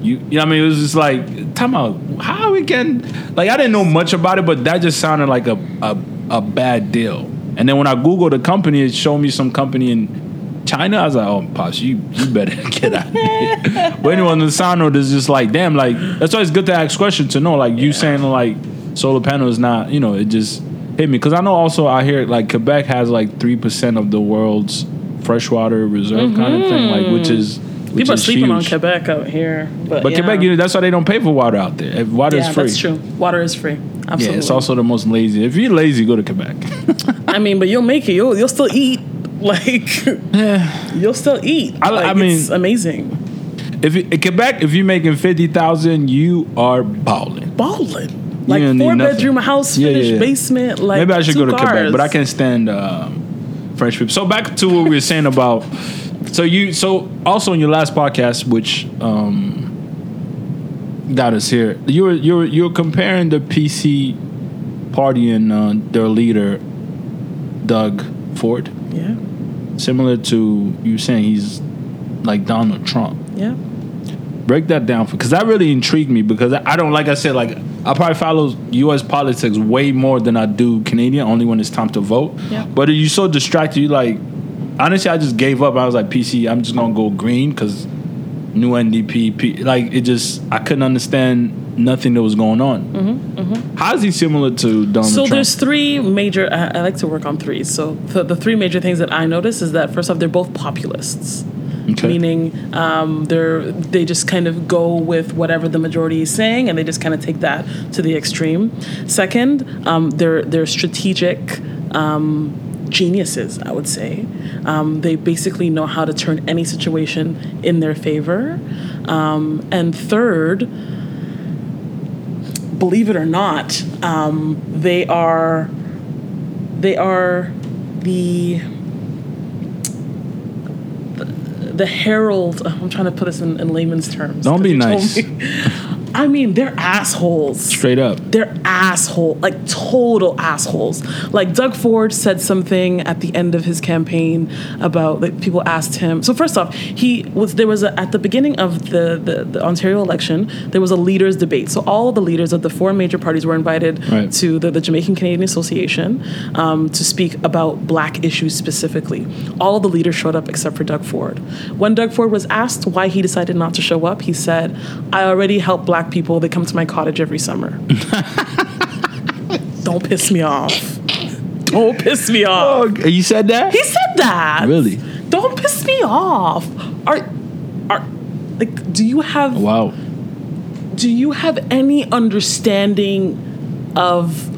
You, you know what I mean? It was just like, time out. How we can, like, I didn't know much about it, but that just sounded like a, a, a bad deal. And then when I Googled the company, it showed me some company in China. I was like, oh, Pops, you, you better get out of here. but anyone in the sound note is just like, damn, like, that's why it's good to ask questions to know. Like, you saying, like, solar panel is not, you know, it just hit me. Because I know also I hear like, Quebec has like 3% of the world's freshwater reserve kind of thing, like, which is. Which Mm-hmm. people are sleeping on. Quebec out here but, But yeah. Quebec, you know, that's why they don't pay for water out there. Water yeah is free. that's true water is free absolutely Yeah, it's also the most lazy. If you're lazy, go to Quebec. I mean, but you'll make it. You'll you'll still eat. Like you'll still eat. I- Like, I mean- it's amazing. if you, in Quebec, if you're making fifty thousand, you are balling. Balling. Like four bedroom house, Yeah, yeah, finished yeah. basement. Like Maybe I should go to Quebec, but I can't stand um, French people. So back to what we were saying about. So you so also in your last podcast, which um, got us here, you were you were you were comparing the PC party and uh, their leader, Doug Ford, Yeah. Similar to you saying he's like Donald Trump. Yeah. Break that down for because that really intrigued me because I don't like I said like I probably follow U.S. politics way more than I do Canadian only when it's time to vote. Yeah. But are you so distracted? You like honestly, I just gave up. I was like PC. I'm just gonna go green because new NDP. P, like it just I couldn't understand nothing that was going on. Mm-hmm. How is he similar to Donald So Trump? there's three major. I, I like to work on three. So the, the three major things that I notice is that first off, they're both populists. Okay. Meaning, um, they're they just kind of go with whatever the majority is saying, and they just kind of take that to the extreme. Second, um, they're they're strategic um, geniuses. I would say um, they basically know how to turn any situation in their favor. Um, and third, believe it or not, um, they are they are the the, herald. I'm trying to put this in, in layman's terms. Don't be nice. I mean, they're assholes Straight up. they're asshole, like total assholes. Like Doug Ford said something at the end of his campaign about like people asked him. So first off, he was there was a, at the beginning of the, the the Ontario election there was a leaders debate. So all the leaders of the four major parties were invited Right. to the, the Jamaican Canadian Association um, to speak about black issues specifically. All the leaders showed up except for Doug Ford. When Doug Ford was asked why he decided not to show up, he said, "I already help black people. They come to my cottage every summer." Don't piss me off. Don't piss me off. Oh, you said that? He said that. Really? Don't piss me off. Are are like do you have Wow. do you have any understanding of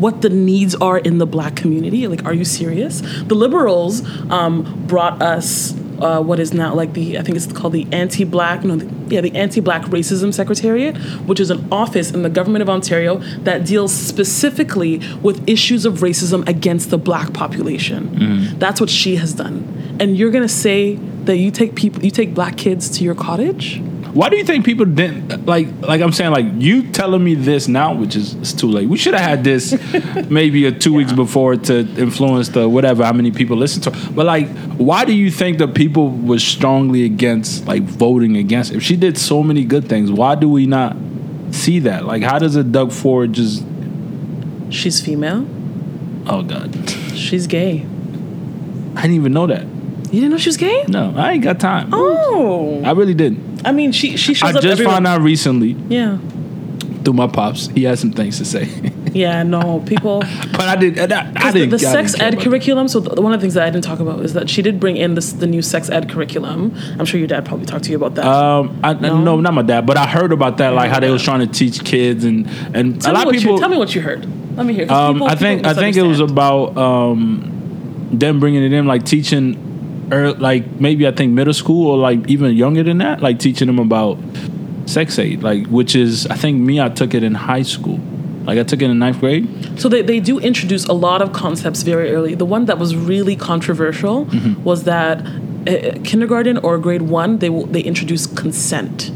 what the needs are in the black community? Like, are you serious? The liberals um, brought us uh, what is now like the I think it's called the anti-black no the, yeah the anti-black racism secretariat, which is an office in the government of Ontario that deals specifically with issues of racism against the black population. That's what she has done, and you're gonna say that you take people you take black kids to your cottage? Why do you think people didn't like? Like I'm saying, like you telling me this now, which is it's too late. We should have had this maybe a two weeks before to influence the whatever how many people listen to. But like, why do you think the people was strongly against like voting against? If she did so many good things, why do we not see that? Like, how does a Doug Ford just? She's female. Oh God, She's gay. I didn't even know that. You didn't know she was gay? No, I ain't got time. Oh, I really didn't. I mean, she she shows I up. just everywhere. found out recently Yeah, through my pops. He had some things to say, yeah. No, people. but I did. I, I 'cause the, didn't. the I sex didn't ed curriculum. So the, one of the things that I didn't talk about is that she did bring in this the new sex ed curriculum. I'm sure your dad probably talked to you about that. Um, I, No? no? not my dad, but I heard about that, like how they was trying to teach kids and and tell a lot of people. you tell me what you heard. Let me hear. um, people- I think I think it was about um, them bringing it in, like teaching, er, like maybe I think middle school or like even younger than that, like teaching them about sex ed, like which is I think me I took it in high school, like I took it in ninth grade. So they, they do introduce a lot of concepts very early. The one that was really controversial Mm-hmm. was that uh, kindergarten or grade one they will, they introduce consent,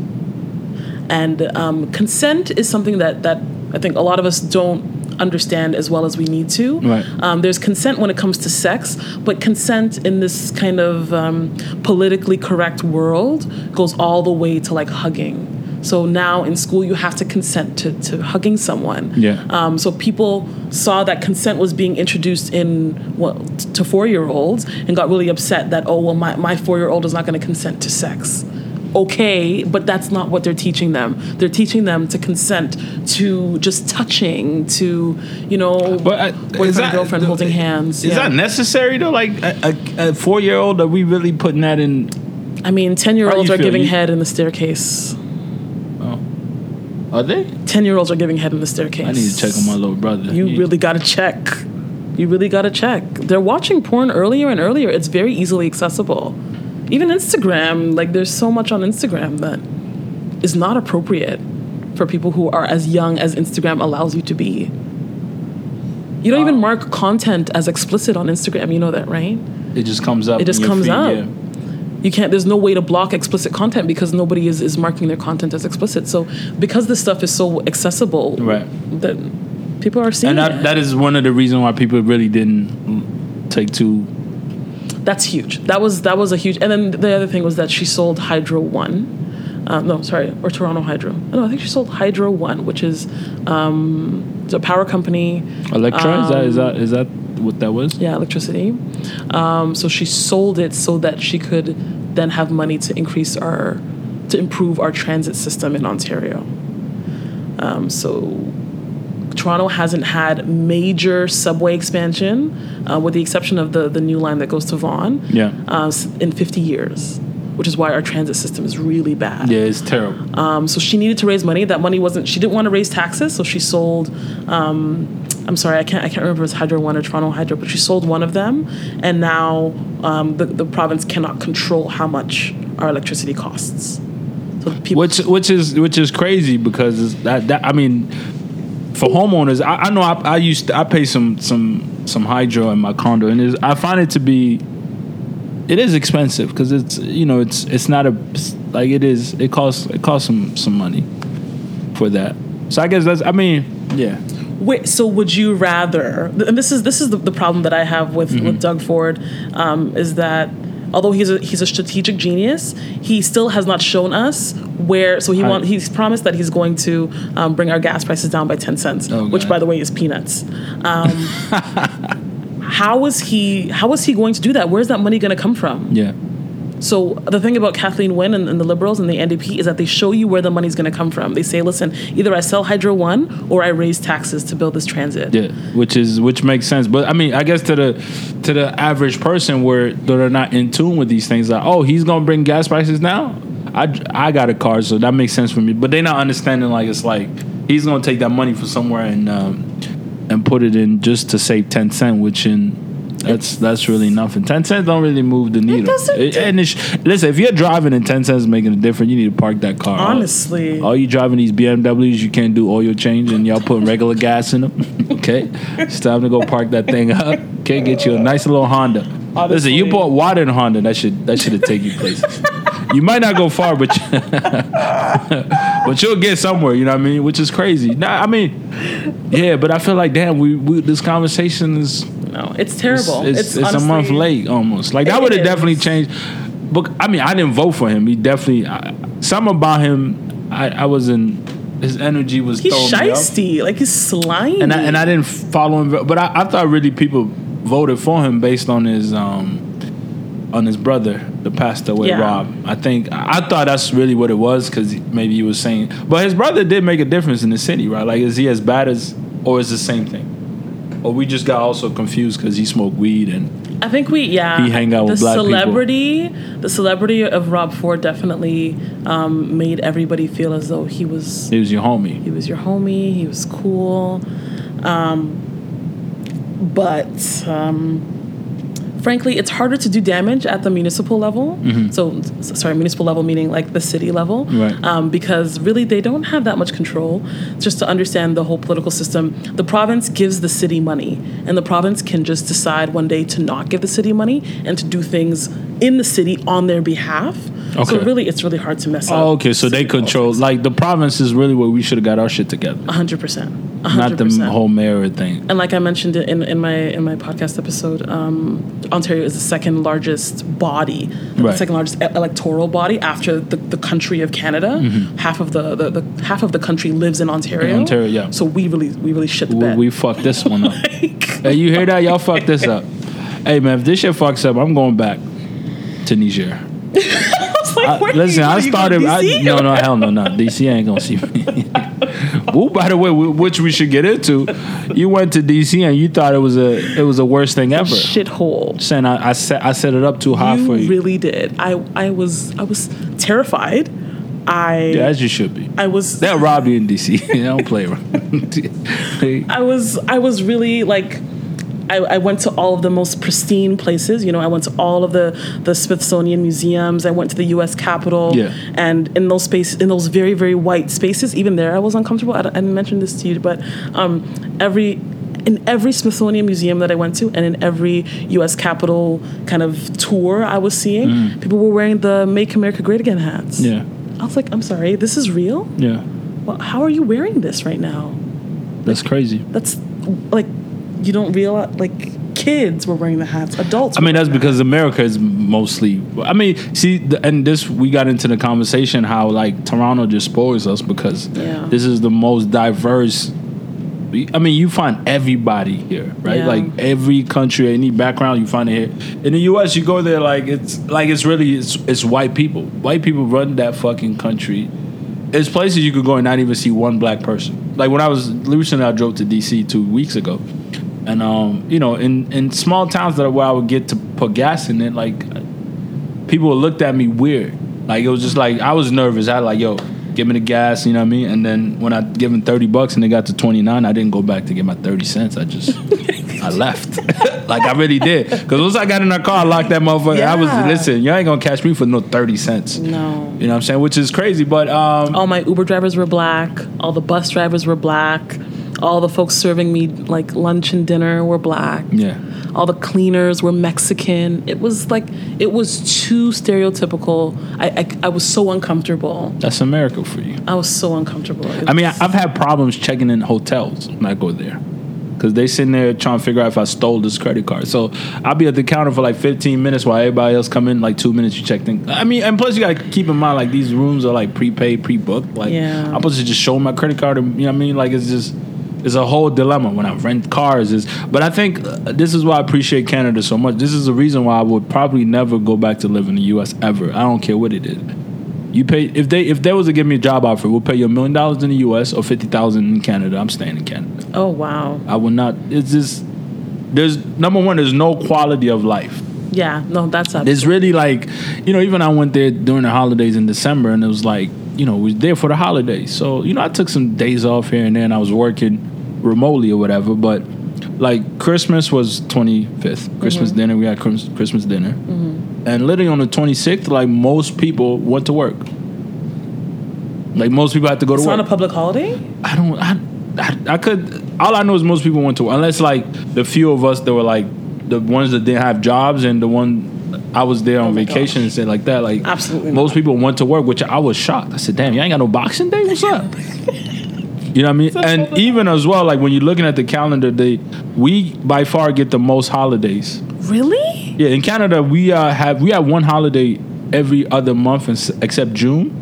and um, consent is something that that I think a lot of us don't understand as well as we need to. Right. Um, there's consent when it comes to sex, but consent in this kind of um, politically correct world goes all the way to like hugging. So now in school you have to consent to, to hugging someone. Yeah. Um, so people saw that consent was being introduced in well, to four year olds and got really upset that oh well my, my four year old is not going to consent to sex. Okay, but that's not what they're teaching them. They're teaching them to consent to just touching, to you know, But uh, boyfriend is that, girlfriend holding hands. Is yeah. that necessary though? Like a, a, a four year old, are we really putting that in? I mean, ten year olds are giving You- head in the staircase. Oh, are they? Ten year olds are giving head in the staircase. I need to check on my little brother. You He- really got to check. You really got to check. They're watching porn earlier and earlier. It's very easily accessible. Even Instagram, like there's so much on Instagram that is not appropriate for people who are as young as Instagram allows you to be. You don't even Uh, mark content as explicit on Instagram. You know that, right? It just comes up. It just comes feed, up. yeah. You can't. There's no way to block explicit content because nobody is, is marking their content as explicit. So because this stuff is so accessible, Right. That people are seeing And that, that is one of the reasons why people really didn't take to. That's huge. That was that was a huge. And then the other thing was that she sold Hydro One. Um, no, sorry, or Toronto Hydro. No, I think she sold Hydro One, which is um, a power company. Electra, is that is that is that what that was? Yeah, electricity. Um, so she sold it so that she could then have money to increase our, to improve our transit system in Ontario. Um, so Toronto hasn't had major subway expansion, uh, with the exception of the, the new line that goes to Vaughan, Yeah. uh, in 50 years, which is why our transit system is really bad. Yeah, it's terrible. Um, so she needed to raise money. That money wasn't. She didn't want to raise taxes, so she sold. Um, I'm sorry, I can't. I can't remember if it's Hydro One or Toronto Hydro, but she sold one of them, and now um, the the province cannot control how much our electricity costs. So people. which which is which is crazy because that, that I mean, for homeowners, I, I know I, I used to, I pay some some some hydro in my condo, and it's, I find it to be it is expensive because it's you know it's it's not a like it is it costs it costs some some money for that. So I guess that's I mean yeah Wait, so would you rather? And this is this is the, the problem that I have with Mm-hmm. with Doug Ford, um, is that although he's a he's a strategic genius, he still has not shown us where. So he want he's promised that he's going to um, bring our gas prices down by ten cents, Oh, which by the way is peanuts. Um, how is he how is he going to do that? Where's that money going to come from? yeah So the thing about Kathleen Wynne and, and the Liberals and the NDP is that they show you where the money's going to come from. They say, listen, either I sell Hydro One or I raise taxes to build this transit. yeah which is which makes sense. But I mean I guess to the to the average person where they're not in tune with these things like oh he's gonna bring gas prices now. I, I got a car, so that makes sense for me. But they're not understanding like it's like he's gonna take that money from somewhere and um, and put it in just to save ten cent, which in that's that's really nothing. Ten cents don't really move the needle. doesn't. and it's, listen, if you're driving and ten cents is making a difference, you need to park that car. Honestly. all you driving these BMWs, you can't do oil change, and y'all putting regular gas in them. okay, it's time to go park that thing up. Okay, get you a nice little Honda. Listen, you bought water in Honda. That should that should have taken you places. you might not go far, but you, but you'll get somewhere. You know what I mean? Which is crazy. Nah, I mean, yeah, but I feel like damn, we, we this conversation is No, it's terrible. it's, It's, it's, a month late almost. Like that would have definitely changed. But I mean, I didn't vote for him. He definitely I, something about him. I, I was in. His energy was He's shisty. Like he's slimy. and I, and I didn't follow him. But I, I thought really people voted for him based on his um on his brother, the passed away Yeah. Rob. I think I I thought that's really what it was because maybe he was saying. But his brother did make a difference in the city, right? Like, is he as bad as, or is the same thing? Or we just got also confused because he smoked weed and I think we yeah. He hang out with the black people. celebrity, the celebrity of Rob Ford definitely um, made everybody feel as though he was he was your homie. he was your homie. He was cool. Um, but um, frankly, it's harder to do damage at the municipal level. So, sorry, municipal level meaning like the city level, Right. um, because really they don't have that much control. Just to understand the whole political system, the province gives the city money, and the province can just decide one day to not give the city money and to do things in the city on their behalf. Okay. So really, it's really hard to mess up. Oh, okay. So they control. politics. Like the province is really where we should have got our shit together, A hundred percent. Not the whole mayor thing. And like I mentioned in, in my in my podcast episode, um, Ontario is the second largest body, the second largest electoral body after the, the country of Canada. Half of the, the, the half of the country lives in Ontario. Mm-hmm. In Ontario, yeah. So we really we really shit the bed. we fucked this one up. hey, you hear that? Y'all fucked this up. Hey man, if this shit fucks up, I'm going back to Niger. I was like, I- listen, I started. I, no, no, hell no, no. DC ain't gonna see me. Woo, by the way, which we should get into. You went to DC and you thought it was a it was the worst thing ever. shithole. Saying I, I set I set it up too high You for you. really did. I I was I was terrified. I yeah, as you should be. I was They'll rob you in DC. they don't play around. I was I was really like I, I went to all of the most pristine places. You know, I went to all of the the Smithsonian museums. I went to the U.S. Capitol. Yeah. And in those spaces, in those very very white spaces, even there, I was uncomfortable. I, I didn't mention this to you, but um, every in every Smithsonian museum that I went to, and in every U.S. Capitol kind of tour I was seeing, people were wearing the "Make America Great Again" hats. Mm. Yeah. I was like, I'm sorry, this is real. Yeah. Well, how are you wearing this right now? That's crazy. That's like you don't realize like kids were wearing the hats, adults. I mean, that's because America is mostly. I mean, see, the, and this we got into the conversation how like Toronto just spoils us because Yeah. this is the most diverse. I mean, you find everybody here, right? Yeah. Like every country, any background, you find it here. In the U.S., you go there like it's like it's really it's, it's white people. White people run that fucking country. There's places you could go and not even see one black person. Like when I was recently, I drove to D.C. two weeks ago, and um, you know, in in small towns that where I would get to put gas in it, like people looked at me weird. Like it was just like I was nervous. I like, yo, give me the gas, you know what I mean? And then when I give them thirty bucks and they got to twenty nine, I didn't go back to get my thirty cents. I just I left. like I really did. Because once I got in that car, I locked that motherfucker. I was Yeah. listen, you ain't gonna catch me for no thirty cents. No. You know what I'm saying? Which is crazy, but um All my Uber drivers were black. All the bus drivers were black. All the folks serving me like lunch and dinner were black. yeah. All the cleaners were Mexican. It was like it was too stereotypical. I I, I was so uncomfortable. That's America for you. I was so uncomfortable. I mean, I, I've had problems checking in hotels when I go there. Cause they sitting there trying to figure out if I stole this credit card. So I'll be at the counter for like 15 minutes while everybody else come in like two minutes. You check things. I mean, and plus you gotta keep in mind like these rooms are like prepaid, pre-booked. Like Yeah. I'm supposed to just show my credit card. And, you know what I mean? Like it's just it's a whole dilemma when I rent cars. Is but I think uh, this is why I appreciate Canada so much. This is the reason why I would probably never go back to live in the U.S. ever. I don't care what it is. You pay if they if they was to give me a job offer, we'll pay you a million dollars in the U.S. or fifty thousand in Canada. I'm staying in Canada. oh wow. I would not. It's just there's number one. There's no quality of life. Yeah. No, that's up. It's really like you know. Even I went there during the holidays in December, and it was like you know we was there for the holidays. So you know I took some days off here and there, and I was working remotely or whatever. But like Christmas was 25th, Christmas mm-hmm. dinner. We had Christmas, dinner, mm-hmm. and literally on the 26th, like most people went to work. Like most people had to go to It's work. not a public holiday. I don't. I, I, I could. All I know is most people went to unless like the few of us that were like the ones that didn't have jobs and the one I was there oh on Oh vacation and said like that. Like Absolutely most not. people went to work, which I was shocked. I said, "Damn, you ain't got no Boxing Day. What's up?" You know what I mean? And even as well, like when you're looking at the calendar, they we by far get the most holidays. Really? Yeah, in Canada, we uh, have we have one holiday every other month in, except June.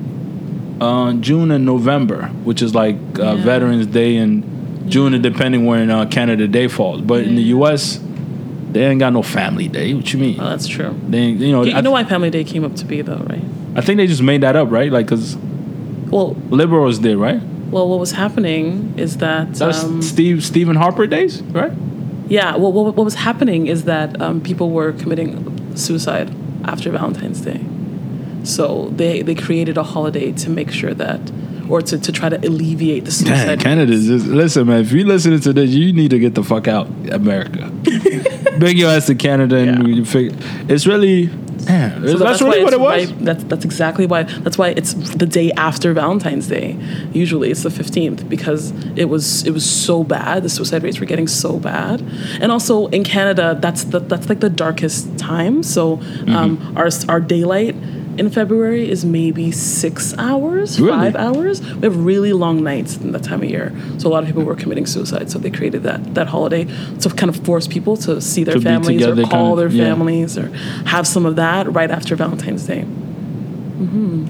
Uh, June and November, which is like uh, Yeah. Veterans Day and June, and depending when uh, Canada Day falls. But in the U.S., they ain't got no Family Day. What you mean? Oh, that's true. They, you know, You, I, you know why Family Day came up to be, though, right? I think they just made that up, right? Like, cause Well, liberals did, right? Well, what was happening is that That's um, Steve Stephen Harper days, right? yeah. Well, what, what was happening is that um, people were committing suicide after Valentine's Day, so they they created a holiday to make sure that, or to, to try to alleviate the suicide. Damn, Canada's just listen, man. If you listening to this, you need to get the fuck out, America. Bring your ass to Canada, and Yeah. you figure it's really, damn, So that's, why really what it was. right- that's that's exactly why. That's why it's the day after Valentine's Day. Usually it's the fifteenth because it was it was so bad. The suicide rates were getting so bad, and also in Canada, that's the that's like the darkest time. So Mm-hmm. um, our our daylight in February is maybe six hours, Really? five hours. We have really long nights in that time of year. So a lot of people were committing suicide. So they created that that holiday to kind of force people to see their To families or call kinda- their yeah. families or have some of that right after Valentine's Day.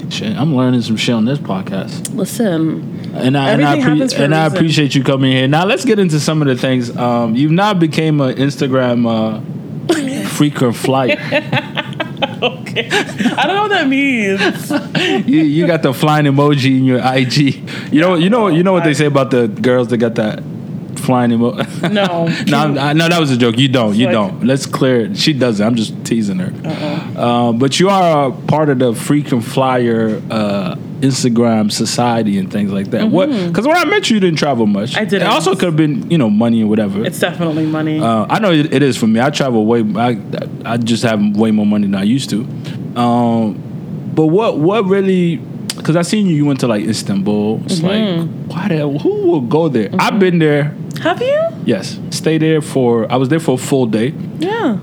Shit, I'm learning some shit on this podcast, Listen, and I and I, Everything happens for a and I appreciate you coming here. Now let's get into some of the things. Um, you've now became an Instagram uh, frequent flyer. okay. I don't know what that means. you, you got the flying emoji in your IG. You know, you know, you know what they say about the girls that got that flying emoji. No. no, I'm- no, that was a joke. You don't. You Like- don't. Let's clear it. She doesn't. I'm just teasing her. Uh, but you are a part of the freaking flyer uh, Instagram society and things like that. What? Because when I met you, you didn't travel much. Mm-hmm. I didn't. It also could have been, you know, money or whatever. It's definitely money. Uh, I know it, it is for me. I travel way. I I just have way more money than I used to. Um, but what what really? Because I seen you. You went to like Istanbul. It's Mm-hmm. like why the hell? Who will go there? I've been there. Have you? Yes, stay there for. I was there for a full day. Yeah.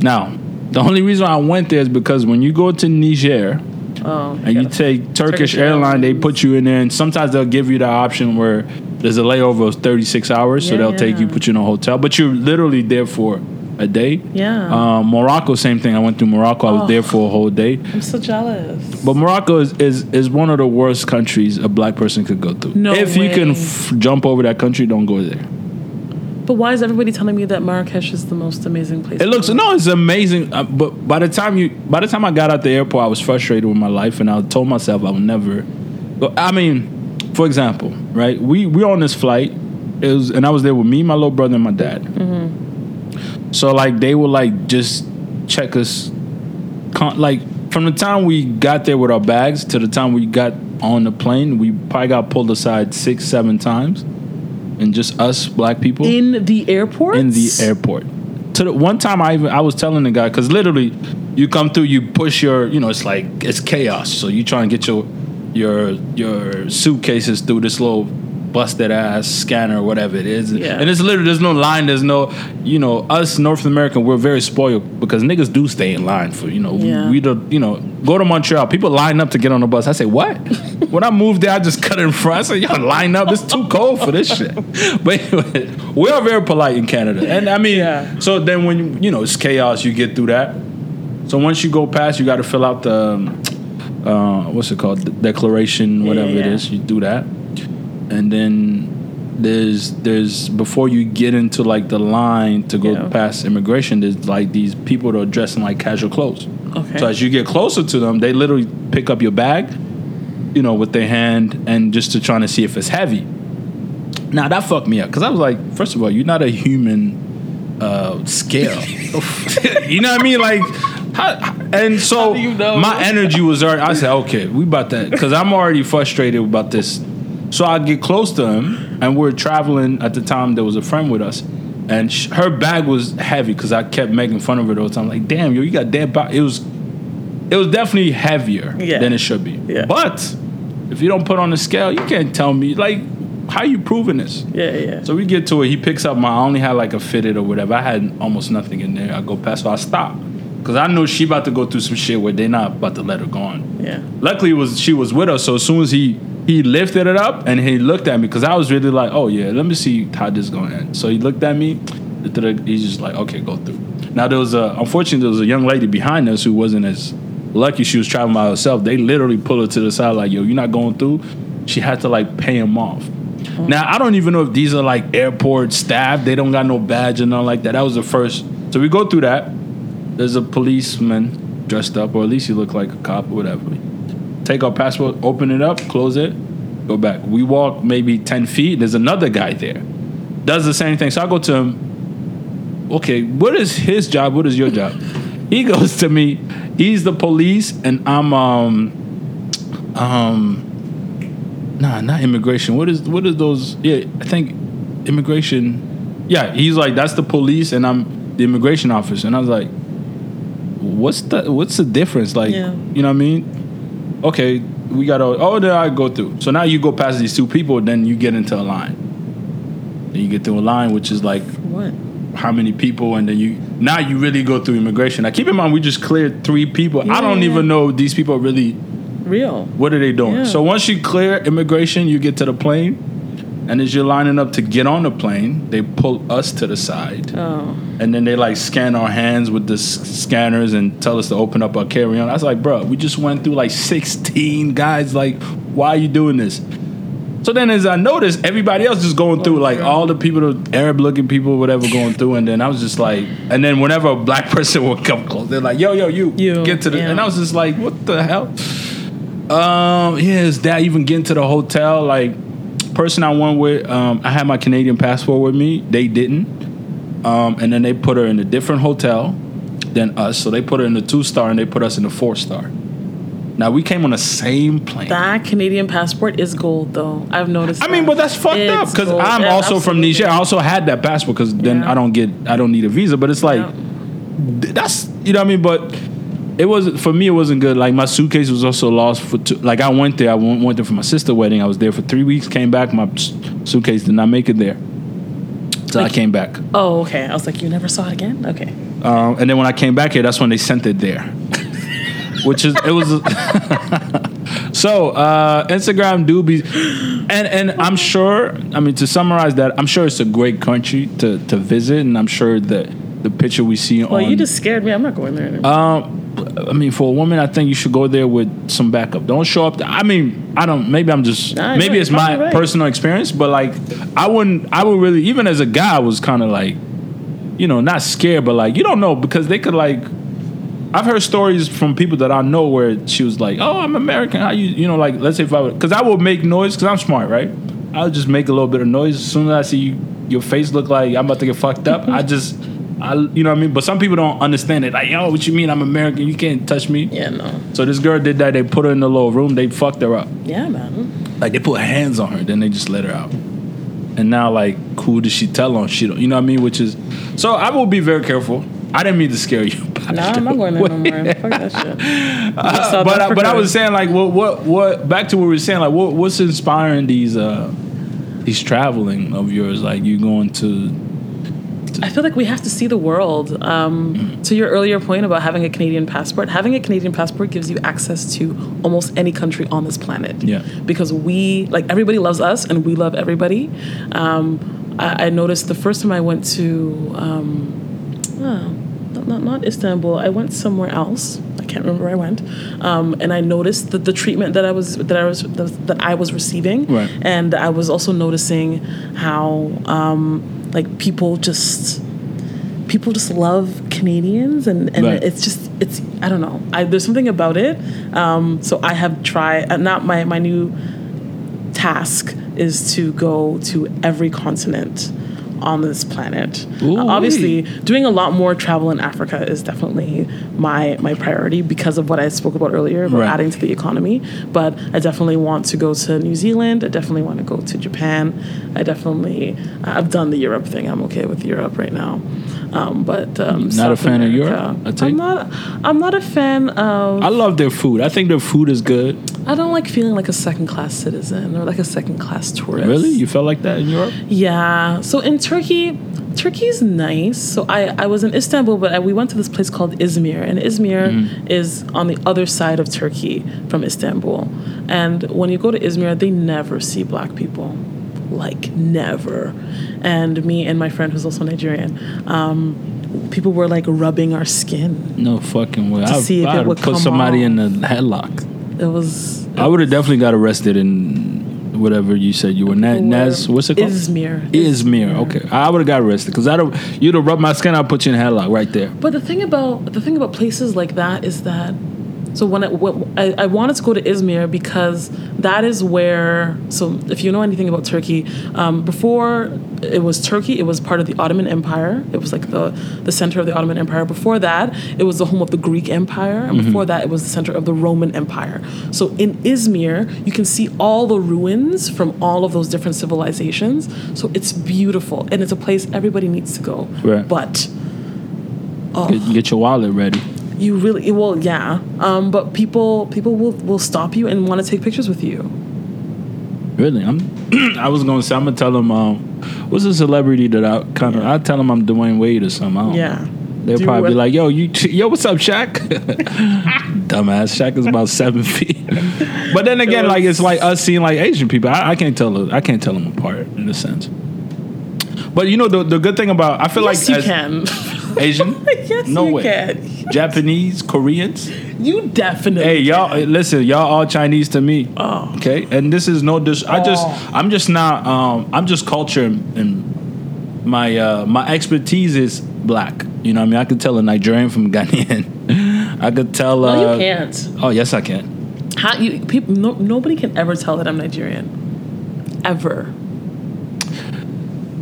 Now, the only reason I went there is because when you go to Niger Oh. and you take Turkish, Turkish airline, they put you in there, and sometimes they'll give you the option where there's a layover of 36 hours, so Yeah, they'll take you, put you in a hotel, but you're literally there for a day. Yeah. Um, Morocco, same thing. I went through Morocco. I was Oh. there for a whole day. I'm so jealous. But Morocco is, is is one of the worst countries a black person could go through. No if you can f- jump over that country, don't go there. But why is everybody telling me that Marrakesh is the most amazing place? It looks no, it's amazing. Uh, but by the time you, by the time I got out the airport, I was frustrated with my life, and I told myself I would never. Go. I mean, for example, right? We we on this flight, it was, and I was there with me, my little brother, and my dad. So like they would like just check us, con- like from the time we got there with our bags to the time we got on the plane, we probably got pulled aside six, seven times, and just us black people In the airport? in the airport. To the one time, I even I was telling the guy because literally, you come through, you push your, you know, it's like it's chaos. So you try and get your your your suitcases through this little busted ass scanner or whatever it is, Yeah. and it's literally there's no line, there's no, you know, us North American, we're very spoiled because niggas do stay in line for, you know, Yeah. we the, you know, go to Montreal, people line up to get on the bus. I say what? when I moved there, I just cut in front. I said, y'all line up. It's too cold for this shit. But anyway, we are very polite in Canada, and I mean, Yeah. so then when you, you know it's chaos, you get through that. So once you go past, you got to fill out the um, uh, what's it called, the declaration, whatever it yeah. is. You do that, and then there's there's before you get into like the line to go Yeah. past immigration. There's like these people that are dressed in like casual clothes. Okay. So as you get closer to them, they literally pick up your bag, you know, with their hand and just to trying to see if it's heavy. Now that fucked me up because I was like, first of all, you're not a human uh, scale. you know what I mean? Like, how, and so you know? my energy was already. I said, okay, we about that because I'm already frustrated about this. So I get close to him, and we're traveling at the time. There was a friend with us, and sh- her bag was heavy because I kept making fun of her all the whole time. Like, damn, yo, you got dead bag. It was, it was definitely heavier Yeah. than it should be. Yeah. But if you don't put on the scale, you can't tell me like how you proving this. yeah, yeah. So we get to it. He picks up my. I only had like a fitted or whatever. I had almost nothing in there. I go past, so I stop because I know she about to go through some shit where they not about to let her go on. yeah. Luckily, it was she was with us. So as soon as he he lifted it up and he looked at me because I was really like, oh yeah, let me see how this is going to end. So he looked at me. He's just like, okay, go through. Now there was a unfortunately there was a young lady behind us who wasn't as lucky. She was traveling by herself. They literally pulled her to the side like, yo, you're not going through. She had to like pay him off. Mm-hmm. Now I don't even know if these are like airport staff. They don't got no badge or nothing like that. That was the first. So we go through that. There's a policeman dressed up, or at least he looked like a cop or whatever. Take our passport, open it up, close it, go back. We walk maybe ten feet. There's another guy there. Does the same thing. So I go to him. Okay, what is his job? What is your job? He goes to me. He's the police, and I'm um um nah not immigration. What is what is those? Yeah, I think immigration. Yeah, he's like that's the police, and I'm the immigration officer, and I was like, what's the what's the difference? Like, Yeah. you know what I mean? Okay, we got to oh there I go through. So now you go past these two people, then you get into a line. Then you get to a line which is like What? how many people, and then you now you really go through immigration. Now keep in mind we just cleared three people. I don't Yeah. even know these people are really Real. what are they doing? Yeah. So once you clear immigration, you get to the plane, and as you're lining up to get on the plane, they pull us to the side, Oh. and then they like scan our hands with the s- scanners and tell us to open up our carry-on. I was like, bro, we just went through like 16 guys. Like, why are you doing this? So then, as I noticed, everybody else just going through, like all the people, the Arab-looking people, whatever, going through, and then I was just like, and then whenever a black person would come close, they're like, "Yo, yo, you, You, get to the," yeah. and I was just like, "What the hell?" Um, yeah, is that even getting to the hotel? Like, person I went with, um, I had my Canadian passport with me. They didn't, um, and then they put her in a different hotel than us. So they put her in the two star, and they put us in the four star. Now we came on the same plane. That Canadian passport is gold, though. I've noticed. I mean, but that's fucked up because. I'm Yeah, also from absolutely. Niger. I also had that passport because then Yeah. I don't get, I don't need a visa. But it's like Yeah. that's you know what I mean. But it was for me. It wasn't good. Like my suitcase was also lost for. Two, like I went there. I went, went there for my sister wedding. I was there for three weeks. Came back. My suitcase did not make it there. So I came back. Oh, okay. I was like, you never saw it again? Okay. Um, and then when I came back here, that's when they sent it there. Which is it was so uh, Instagram do be and and I'm sure I mean to summarize that I'm sure it's a great country to, to visit and I'm sure that the picture we see Well, on you just scared me. I'm not going there anymore. um I mean for a woman I think you should go there with some backup. Don't show up I mean I don't maybe I'm just Nah, maybe it's my right. personal experience but like I wouldn't I would really even as a guy I was kind of like you know, not scared, but like you don't know because they could like. I've heard stories from people that I know where she was like, "Oh, I'm American. How you, you know, like let's say if I would, because I will make noise because I'm smart, right? I'll just make a little bit of noise as soon as I see you, your face look like I'm about to get fucked up. I just, I, you know what I mean. But some people don't understand it. Like, yo, what you mean? I'm American. You can't touch me. yeah, no. So this girl did that. They put her in the little room. They fucked her up. Yeah, man. Like they put hands on her, then they just let her out. And now, like, who does she tell on? She don't, you know what I mean? Which is, so I will be very careful. I didn't mean to scare you. No, I'm not going there no more. Fuck that shit. Uh, but I, but I was saying like, what what what? Back to what we were saying, like, what what's inspiring these uh these traveling of yours? Like, you going to I feel like we have to see the world. Um, to your earlier point about having a Canadian passport, having a Canadian passport gives you access to almost any country on this planet. Yeah. Because we, like, everybody loves us and we love everybody. Um, I, I noticed the first time I went to, um, oh, not, not, not Istanbul, I went somewhere else. I can't remember where I went. Um, and I noticed that the treatment that I was that I was that I was receiving, Right. and I was also noticing how um, like people just people just love Canadians and, and Right. it's just it's I don't know I, there's something about it um, so I have tried uh, not my my new task is to go to every continent on this planet. Uh, obviously doing a lot more travel in Africa is definitely my my priority because of what I spoke about earlier about Right. adding to the economy but I definitely want to go to New Zealand I definitely want to go to Japan I definitely I've done the Europe thing I'm okay with Europe right now um, but um, Not a South fan of Europe, I? I'm not I'm not a fan of I love their food. I think their food is good. I don't like feeling like a second class citizen or like a second class tourist. Really? You felt like that in Europe? Yeah. So in Turkey, Turkey's nice. So I, I was in Istanbul, but I, we went to this place called Izmir, and Izmir Mm-hmm. is on the other side of Turkey from Istanbul. And when you go to Izmir, they never see black people, like never. And me and my friend, who's also Nigerian, um, people were like rubbing our skin. No fucking way. I, see if it I'd would put come somebody off. in a headlock. It was. I would have definitely got arrested in whatever you said you were. Na- Naz, what's it called? Izmir. Izmir. Okay, I would have got arrested because I don't. you'd have rubbed my skin. I'd put you in a headlock right there. But the thing about the thing about places like that is that so when I, when I, I wanted to go to Izmir because that is where so if you know anything about Turkey um, before it was Turkey it was part of the Ottoman Empire it was like the the center of the Ottoman Empire. Before that it was the home of the Greek Empire and before that it was the center of the Roman Empire. So in Izmir you can see all the ruins from all of those different civilizations. So it's beautiful and it's a place everybody needs to go. Right. but Get, get your wallet ready. you really well yeah. Um, but people people will will stop you and want to take pictures with you Really, I'm. I was gonna say I'm gonna tell them. Um, what's a celebrity that I kind of? I tell them I'm Dwyane Wade or something. I don't yeah know. They'll Do probably be like, "Yo, you, yo, what's up, Shaq?" Dumbass, Shaq is about seven feet. but then again, like it's like us seeing like Asian people. I, I can't tell. I can't tell them apart in a sense. But you know the the good thing about I feel yes like you as can Asian, yes no you way. can Japanese, Koreans. you definitely Hey, y'all, can. listen, y'all all Chinese to me. Oh. Okay, and this is no dis. I just, Oh. I'm just not. Um, I'm just culture and, my uh, my expertise is black. You know, what I mean, I could tell a Nigerian from Ghanaian. I could tell. no uh, you can't Oh yes, I can. How, you, people, no, nobody can ever tell that I'm Nigerian ever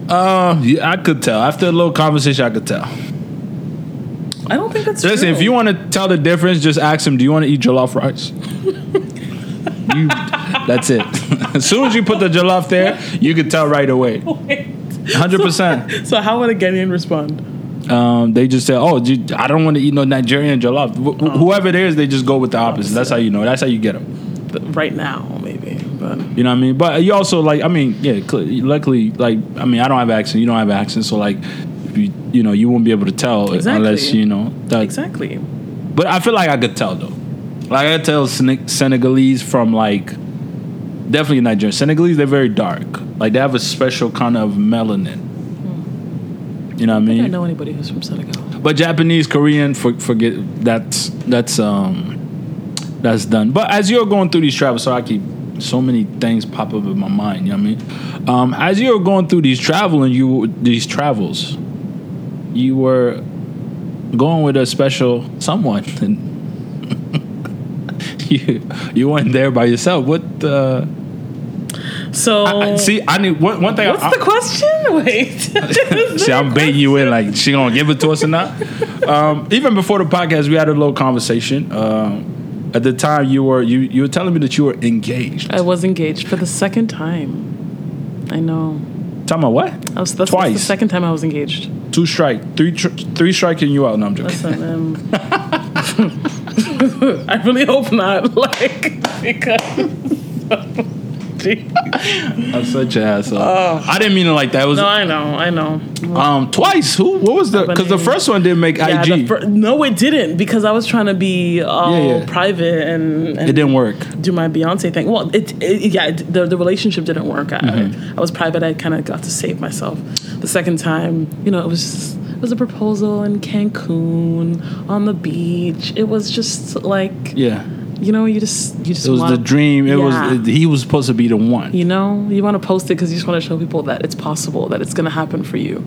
Uh, yeah, I could tell. After a little conversation, I could tell. I don't think that's Listen, true. if you want to tell the difference, just ask him. Do you want to eat jollof rice? you. That's it. as soon as you put the jollof there, you can tell right away. Hundred percent. so how would a Ghanaian respond Um, they just say, "Oh, I don't want to eat no Nigerian jollof." Wh- wh- Whoever it is, they just go with the opposite. That's how you know. That's how you get them. But right now maybe but You know what I mean? But you also like, I mean, yeah. cl- Luckily, like, I mean, I don't have accent. You don't have accent, so like, if you know, you won't be able to tell Exactly. unless you know. That, exactly. But I feel like I could tell though. Like I tell Sen- Senegalese from like definitely Nigerian. Senegalese, they're very dark. Like they have a special kind of melanin. You know what I mean? I don't know anybody who's from Senegal. But Japanese, Korean, for, forget that's that's um that's done. But as you're going through these travels, so I keep so many things pop up in my mind. You know what I mean? Um, as you're going through these travel and you these travels, you were going with a special someone, and you you weren't there by yourself. What? Uh, So I, see, I need one, one thing. what's I, the question? Wait. See, I'm baiting you in. Like, she gonna give it to us or not? Um, even before the podcast, we had a little conversation. Um, at the time, you were you you were telling me that you were engaged. I was engaged for the second time. I know. Tell me what? I was, that's, that's Twice. the second time I was engaged. Two strike, three tr- three striking you out. No, I'm joking. Listen, um, I really hope not. Like because. I'm such an asshole. I didn't mean it like that. It was no, I know, I know. um twice. Who? What was the? Because the first one didn't make Yeah, IG. fir- no, it didn't because I was trying to be all Yeah, yeah. private and, and it didn't work. do my Beyonce thing. Well, it, it yeah, it, the the relationship didn't work. I, Mm-hmm. I was private. I kind of got to save myself. The second time, you know, it was just, it was a proposal in Cancun on the beach. It was just like Yeah, you know, you just you just it was wanna, the dream. It Yeah. was. He was supposed to be the one. you know, you want to post it because you just want to show people that it's possible, that it's going to happen for you.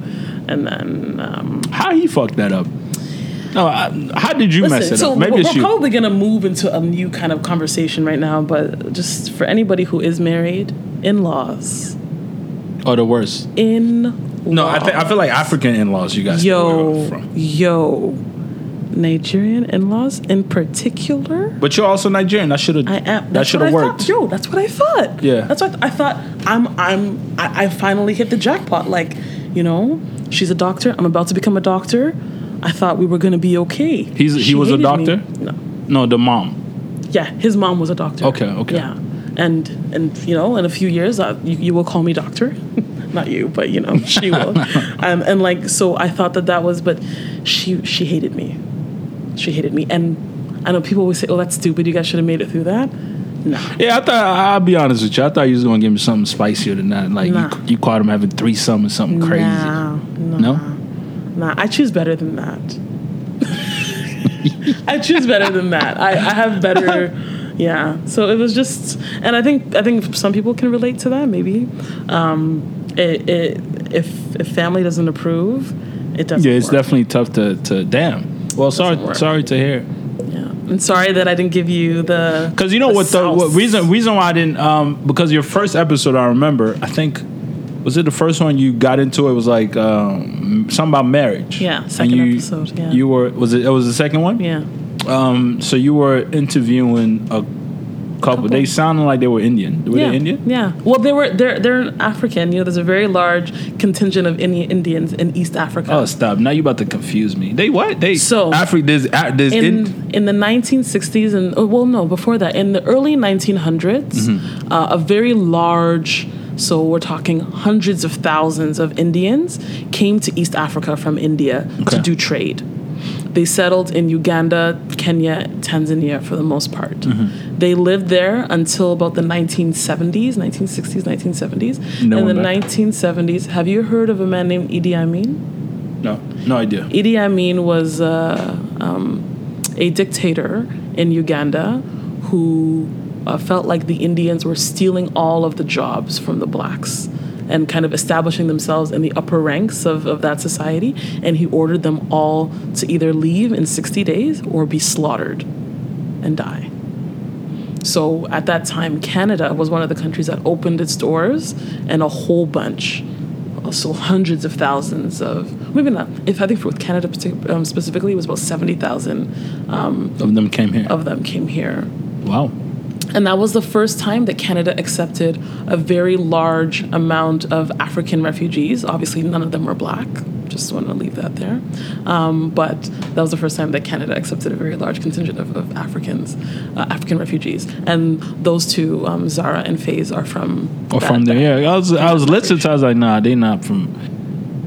And then, um, How he fucked that up? No, I, how did you mess it so up? Maybe we're, it's we're you. probably going to move into a new kind of conversation right now, but just for anybody who is married, in laws. or the worst. In No, I think I feel like African in-laws. You guys Yo, from. yo. Nigerian in laws in particular. But you're also Nigerian. That should have. I am. That should have I worked. Thought. Yo, that's what I thought. Yeah. That's what I thought. I'm. I'm. I, I finally hit the jackpot. Like, you know, she's a doctor. I'm about to become a doctor. I thought we were gonna be okay. He's- he was a hated me. doctor? No. No, the mom. Yeah, his mom was a doctor. Okay, okay. Yeah, and and you know, in a few years, uh, you, you will call me doctor. Not you, but you know, she will. um, and like, so I thought that that was, but she she hated me. She hated me, and I know people always say, "Oh, that's stupid. You guys should have made it through that." No, Yeah, I thought I'll be honest with you. I thought you was gonna give me something spicier than that. Like Nah. you, you caught him having threesome or something crazy. Nah, nah, No? nah. I choose better than that. I choose better than that. I, I have better. Yeah. So it was just, and I think I think some people can relate to that. Maybe, um, it, it if if family doesn't approve, it doesn't. Yeah, it's work. definitely tough to to damn. Well, sorry, sorry to hear. Yeah. I'm sorry that I didn't give you the. Because you know the what the what reason reason why I didn't um because your first episode I remember I think was it the first one you got into it was like um something about marriage. Yeah, second you, episode, yeah. You were was it it was the second one? Yeah. Um, so you were interviewing a couple. They sounded like they were Indian. Were yeah. they Indian? Yeah. Well, they were. They're they're African. You know, there's a very large contingent of Indian Indians in East Africa. Oh, stop! Now you about to confuse me. They what? They So- Africa. There's there's in in, in the 1960s and oh, well no before that in the early 1900s Mm-hmm. uh, a very large so we're talking hundreds of thousands of Indians came to East Africa from India to do trade they settled in Uganda, Kenya, Tanzania for the most part. Mm-hmm. They lived there until about the 1970s, 1960s, 1970s. No in the back. 1970s, have you heard of a man named Idi Amin? no no idea. Idi Amin was uh, um, a dictator in Uganda who uh, felt like the Indians were stealing all of the jobs from the blacks and kind of establishing themselves in the upper ranks of, of that society. And he ordered them all to either leave in 60 days or be slaughtered and die. So at that time, Canada was one of the countries that opened its doors, and a whole bunch, so hundreds of thousands of maybe not. If I think for Canada um, specifically, it was about seventy thousand Of them came here. of them came here. wow. And that was the first time that Canada accepted a very large amount of African refugees. Obviously, none of them were black, just want to leave that there. Um, but that was the first time that Canada accepted a very large contingent of, of Africans, uh, African refugees, and those two, um, Zara and Faze, are from. Or that- from there, that- yeah. I was I was listening to. I was like, nah, they're not from.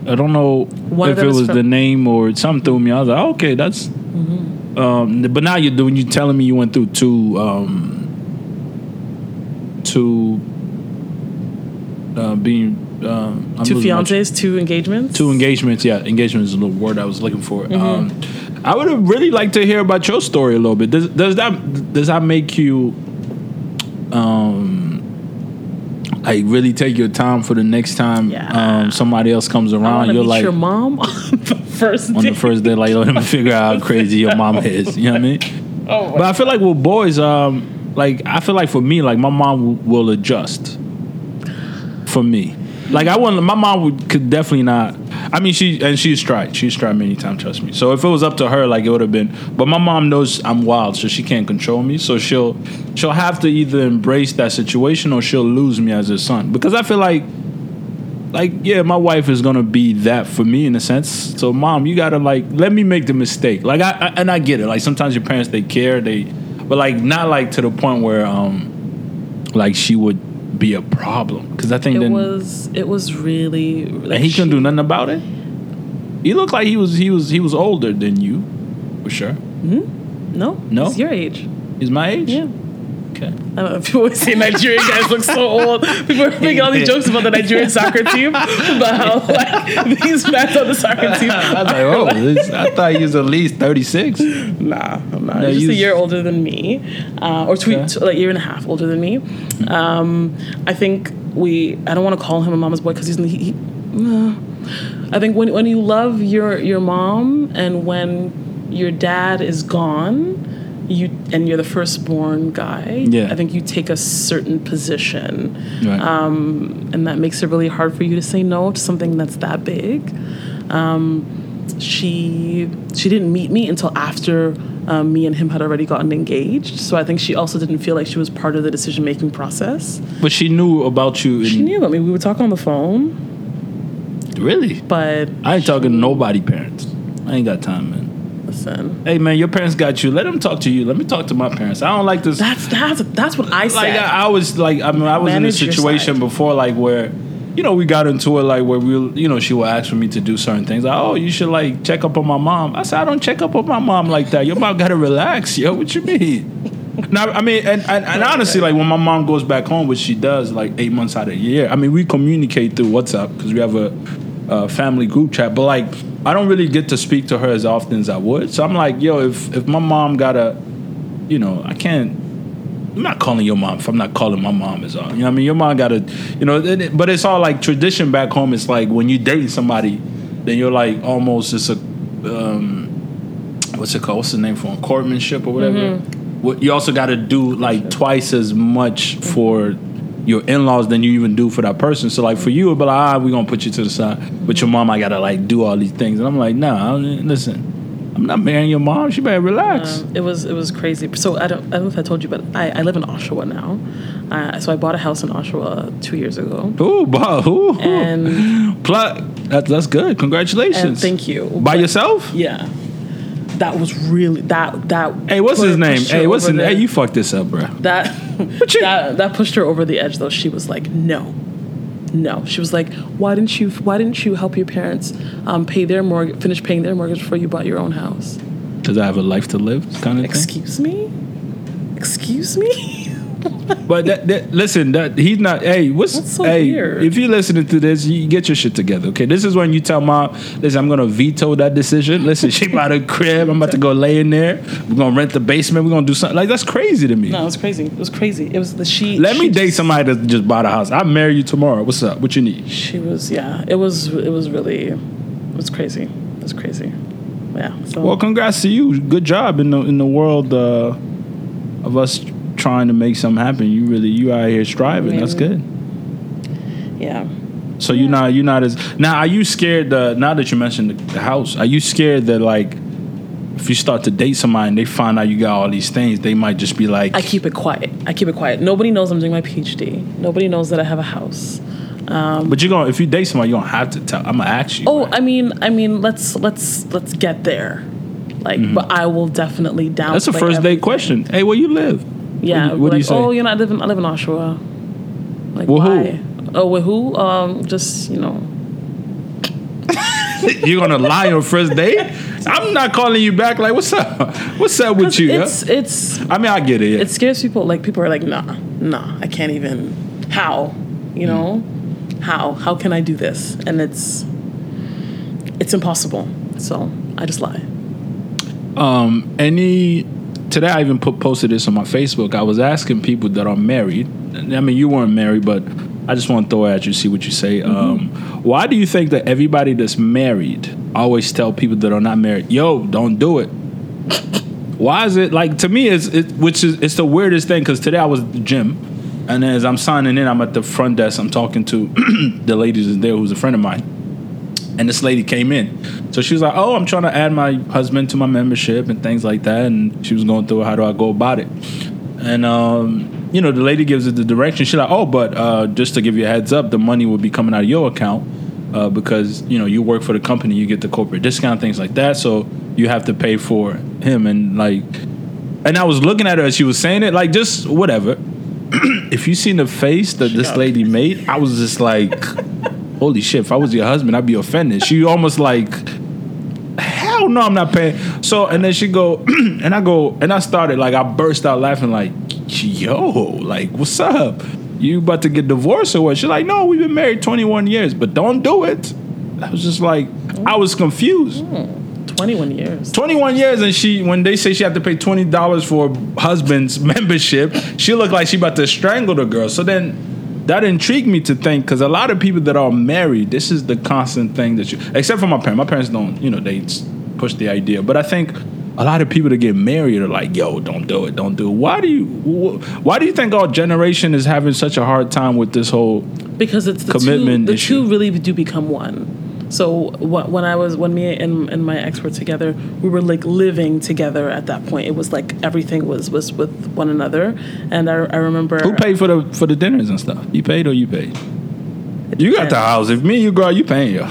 I don't know One if it was the name or something threw me. I was like, okay, that's. Mm-hmm. Um, but now you're doing. You telling me you went through two. Two. Uh, being. Um, Two fiancés, two engagements. Two engagements, yeah. Engagement is the word I was looking for. Mm-hmm. Um, I would have really liked to hear about your story a little bit. Does, does that does that make you, um, like really take your time for the next time Yeah. um, somebody else comes around? You're like your mom on the first on day. the first day, like let me figure out how crazy your mama is. You know what I mean? Oh, But I feel like with boys, um, like I feel like for me, like my mom w- will adjust. For me, like I want my mom would could definitely not. I mean, she and she's tried. She's tried many times. Trust me. So if it was up to her, like it would have been. But my mom knows I'm wild, so she can't control me. So she'll she'll have to either embrace that situation or she'll lose me as a son. Because I feel like like yeah my wife is gonna be that for me in a sense so mom you gotta like let me make the mistake like I, I and i get it like sometimes your parents they care they but like not like to the point where um like she would be a problem. Because i think it then was it was really and like he couldn't do nothing about it? He looked like he was he was he was older than you for sure. No No? he's your age. He's my age? Yeah okay I don't know. People always say Nigerian guys look so old. People are making all these jokes about the Nigerian soccer team, about how like these men on the soccer team. i was like oh this, i thought he was at least 36 Nah, I'm not. No, He's just a year older than me, uh, or two, Okay. two- like a year and a half older than me. Um, I think we. I don't want to call him a mama's boy because he's. He, he, uh, I think when when you love your your mom and when your dad is gone, you and you're the firstborn guy. Yeah. I think you take a certain position right um, and that makes it really hard for you to say no to something that's that big. Um, she she didn't meet me until after um, me and him had already gotten engaged. So I think she also didn't feel like she was part of the decision making process. but she knew about you in, She knew about me. We would talk on the phone, really but i ain't talking to nobody parents i ain't got time man listen, Hey man, your parents got you. Let them talk to you. Let me talk to my parents. I don't like this. that's that's that's what I said. like I, I was like I mean I was Manage in a situation before like where you know we got into it like where we you know she would ask for me to do certain things like oh you should like check up on my mom I said I don't check up on my mom like that your mom gotta relax yo what you mean now I mean and, and, and honestly like when my mom goes back home which she does like eight months out of the year I mean we communicate through WhatsApp because we have a, a family group chat but like I don't really get to speak to her as often as I would so I'm like yo if if my mom gotta you know I can't I'm not calling your mom if I'm not calling my mom is all. You know what I mean? Your mom got to, you know, it- but it's all like tradition back home. It's like when you date somebody, then you're like almost it's a, um, what's it called? What's the name for it? courtmanship or whatever? What you also got to do like twice as much for your in-laws than you even do for that person. So like for you, it'd be like, ah, we're gonna put you to the side. But your mom, I gotta like do all these things, and I'm like, nah, listen. I'm not marrying your mom. She better relax. Um, it was it was crazy. So I don't I don't know if I told you, but I, I live in Oshawa now. Uh, so I bought a house in Oshawa two years ago. Ooh, wow, ooh. And Pl- that, that's good. Congratulations. and thank you. By But- yourself? Yeah. That was really that that. Hey, what's his name? Hey, what's his name? Hey, you fucked this up, bro. that that that pushed her over the edge though. She was like, no, no. She was like, why didn't you why didn't you help your parents um, pay their mortgage, finish paying their mortgage before you bought your own house? Because I have a life to live? Kind of thing. Excuse me, excuse me. But that, that, listen, that he's not. Hey, what's so hey? weird. If you're listening to this, you get your shit together. Okay, this is when you tell mom, listen, I'm gonna veto that decision. Listen, she bought a crib. I'm about to go lay in there. We're gonna rent the basement. We're gonna do something like that's crazy to me. No, it was crazy. It was crazy. It was the she. Let me date just- somebody that just bought a house. I'll marry you tomorrow. What's up? What you need? She was yeah. It was it was really it was crazy. It was crazy. Yeah. So Well, congrats to you. Good job in the in the world uh, of us trying to make something happen. You really you out here striving. That's good. yeah. So you're not you're not as now. Are you scared? Uh, now that you mentioned the, the house, are you scared that like if you start to date somebody and they find out you got all these things, they might just be like, I keep it quiet. I keep it quiet. Nobody knows I'm doing my PhD. Nobody knows that I have a house. but you're gonna if you date somebody, you're gonna have to tell. I'm gonna ask you. Oh, right? I mean, I mean, let's let's let's get there. Like, but I will definitely down. Mm-hmm. that's a first date question. Hey, where you live? Yeah. What, do you- what do you say? Oh, you know, I live in I live in Oshawa. Like who? why? Oh, with who? Um, just you know. you're gonna lie on first date? I'm not calling you back. Like, what's up? What's up with you? It's yeah? it's I mean, I get it. Yeah. it scares people. Like people are like, nah, nah, I can't even. How? You know, how? How can I do this? And it's it's impossible. So I just lie. um, any today I even put posted this on my Facebook. I was asking people that are married. I mean, you weren't married, but I just want to throw it at you, see what you say. Um, why do you think that everybody that's married always tell people that are not married, "Yo, don't do it"? Why is it like to me? It's it, which is it's the weirdest thing because today I was at the gym, and as I'm signing in, I'm at the front desk. I'm talking to the ladies there who's a friend of mine, and this lady came in. So she was like, "Oh, I'm trying to add my husband to my membership and things like that." And she was going through how do I go about it, and um, you know, the lady gives it the direction. She's like, "Oh, but uh, just to give you a heads up, the money will be coming out of your account." Uh, because you know you work for the company, you get the corporate discount, things like that. So you have to pay for him, and like, and I was looking at her as she was saying it, like just whatever. if you seen the face that this Shocked. lady made, I was just like, holy shit! If I was your husband, I'd be offended. She almost like, hell no, I'm not paying. So and then she go, and I go, and I started like I burst out laughing like, yo, like what's up? You about to get divorced or what? She's like, no, we've been married 21 years, but don't do it. I was just like, I was confused. Hmm, twenty one years. 21 years and she when they say she had to pay $20 for husband's membership she looked like she about to strangle the girl so then that intrigued me to think because a lot of people that are married this is the constant thing that you except for my parents my parents don't you know they push the idea but i think a lot of people that get married are like yo don't do it don't do it why do you wh- why do you think our generation is having such a hard time with this whole because it's the Commitment two, the issue. two really do become one. So wh- when I was when me and, and my ex were together, we were like living together at that point. It was like everything was was with one another, and I, I remember who paid for the for the dinners and stuff you paid or you paid you got the house if me and you girl you paying yo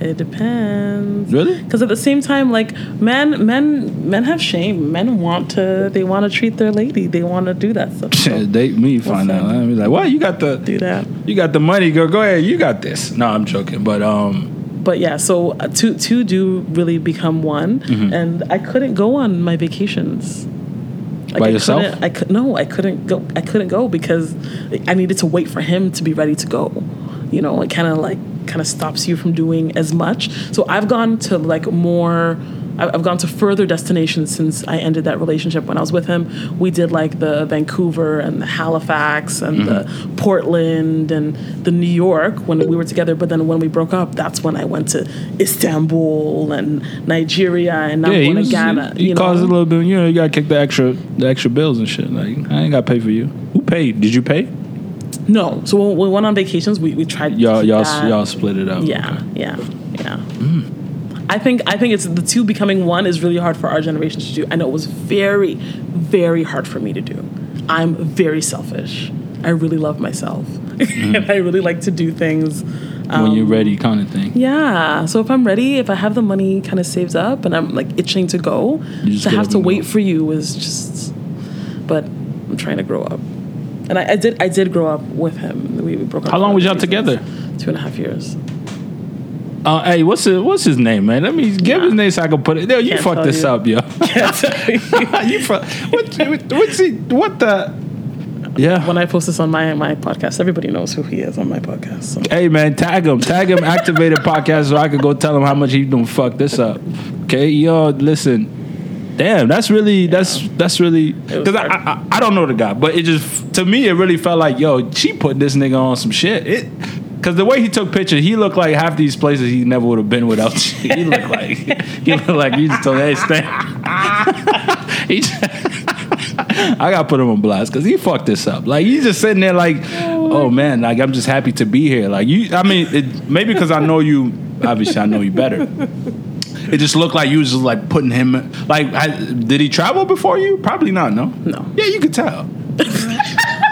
It depends. Really? Because at the same time, like men, men, men have shame. Men want to. They want to treat their lady. They want to do that stuff. So date me find out be like well you got the do that. You got the money, girl. Go ahead. You got this. No, I'm joking. But um, But yeah, so uh, two two do really become one, Mm-hmm. and I couldn't go on my vacations. Like By I yourself? couldn't- I could no, I couldn't go. I couldn't go because I needed to wait for him to be ready to go. You know, it kind of like kind of stops you from doing as much. So I've gone to like more. I've gone to further destinations since I ended that relationship. When I was with him, we did like the Vancouver and the Halifax and Mm-hmm. the Portland and the New York when we were together. But then when we broke up, that's when I went to Istanbul and Nigeria and now yeah, going was. to Ghana. he you caused a little bit. You know, you got to kick the extra, the extra bills and shit. Like I ain't got to pay for you. Who paid? Did you pay? No, so when we went on vacations, we, we tried. Y'all, y'all, that. y'all split it up. Yeah, Okay. yeah, yeah. I think I think it's the two becoming one is really hard for our generation to do. I know it was very, very hard for me to do. I'm very selfish. I really love myself, Mm-hmm. and I really like to do things. when you're ready, kind of thing. Yeah. So if I'm ready, if I have the money kind of saved up, and I'm like itching to go, to have to wait go. for you is just. But I'm trying to grow up, and I, I did. I did grow up with him. We, we broke up. How long was y'all together? Two and a half years. Uh, hey, what's his, what's his name, man? Let me give Nah. his name so I can put it. Yo, you Can't fucked this you. up, yo. Can't tell you. you fuck. What, what, what's he? What the? Yeah. when I post this on my my podcast, everybody knows who he is on my podcast. So. Hey man, tag him, tag him, activated podcast, so I could go tell him how much he done fuck this up. Okay, yo, listen, damn, that's really that's that's really because I. I I don't know the guy, but it just to me it really felt like yo, she put this nigga on some shit. It because the way he took pictures, he looked like half these places he never would have been without. you. He looked like he looked like you just told hey stay. he I gotta put him on blast because he fucked this up. Like he's just sitting there like, oh man, like I'm just happy to be here. Like you, I mean, it, maybe because I know you. Obviously, I know you better. It just looked like you was just like putting him. Like, I, did he travel before you? Probably not. No. No. Yeah, you could tell.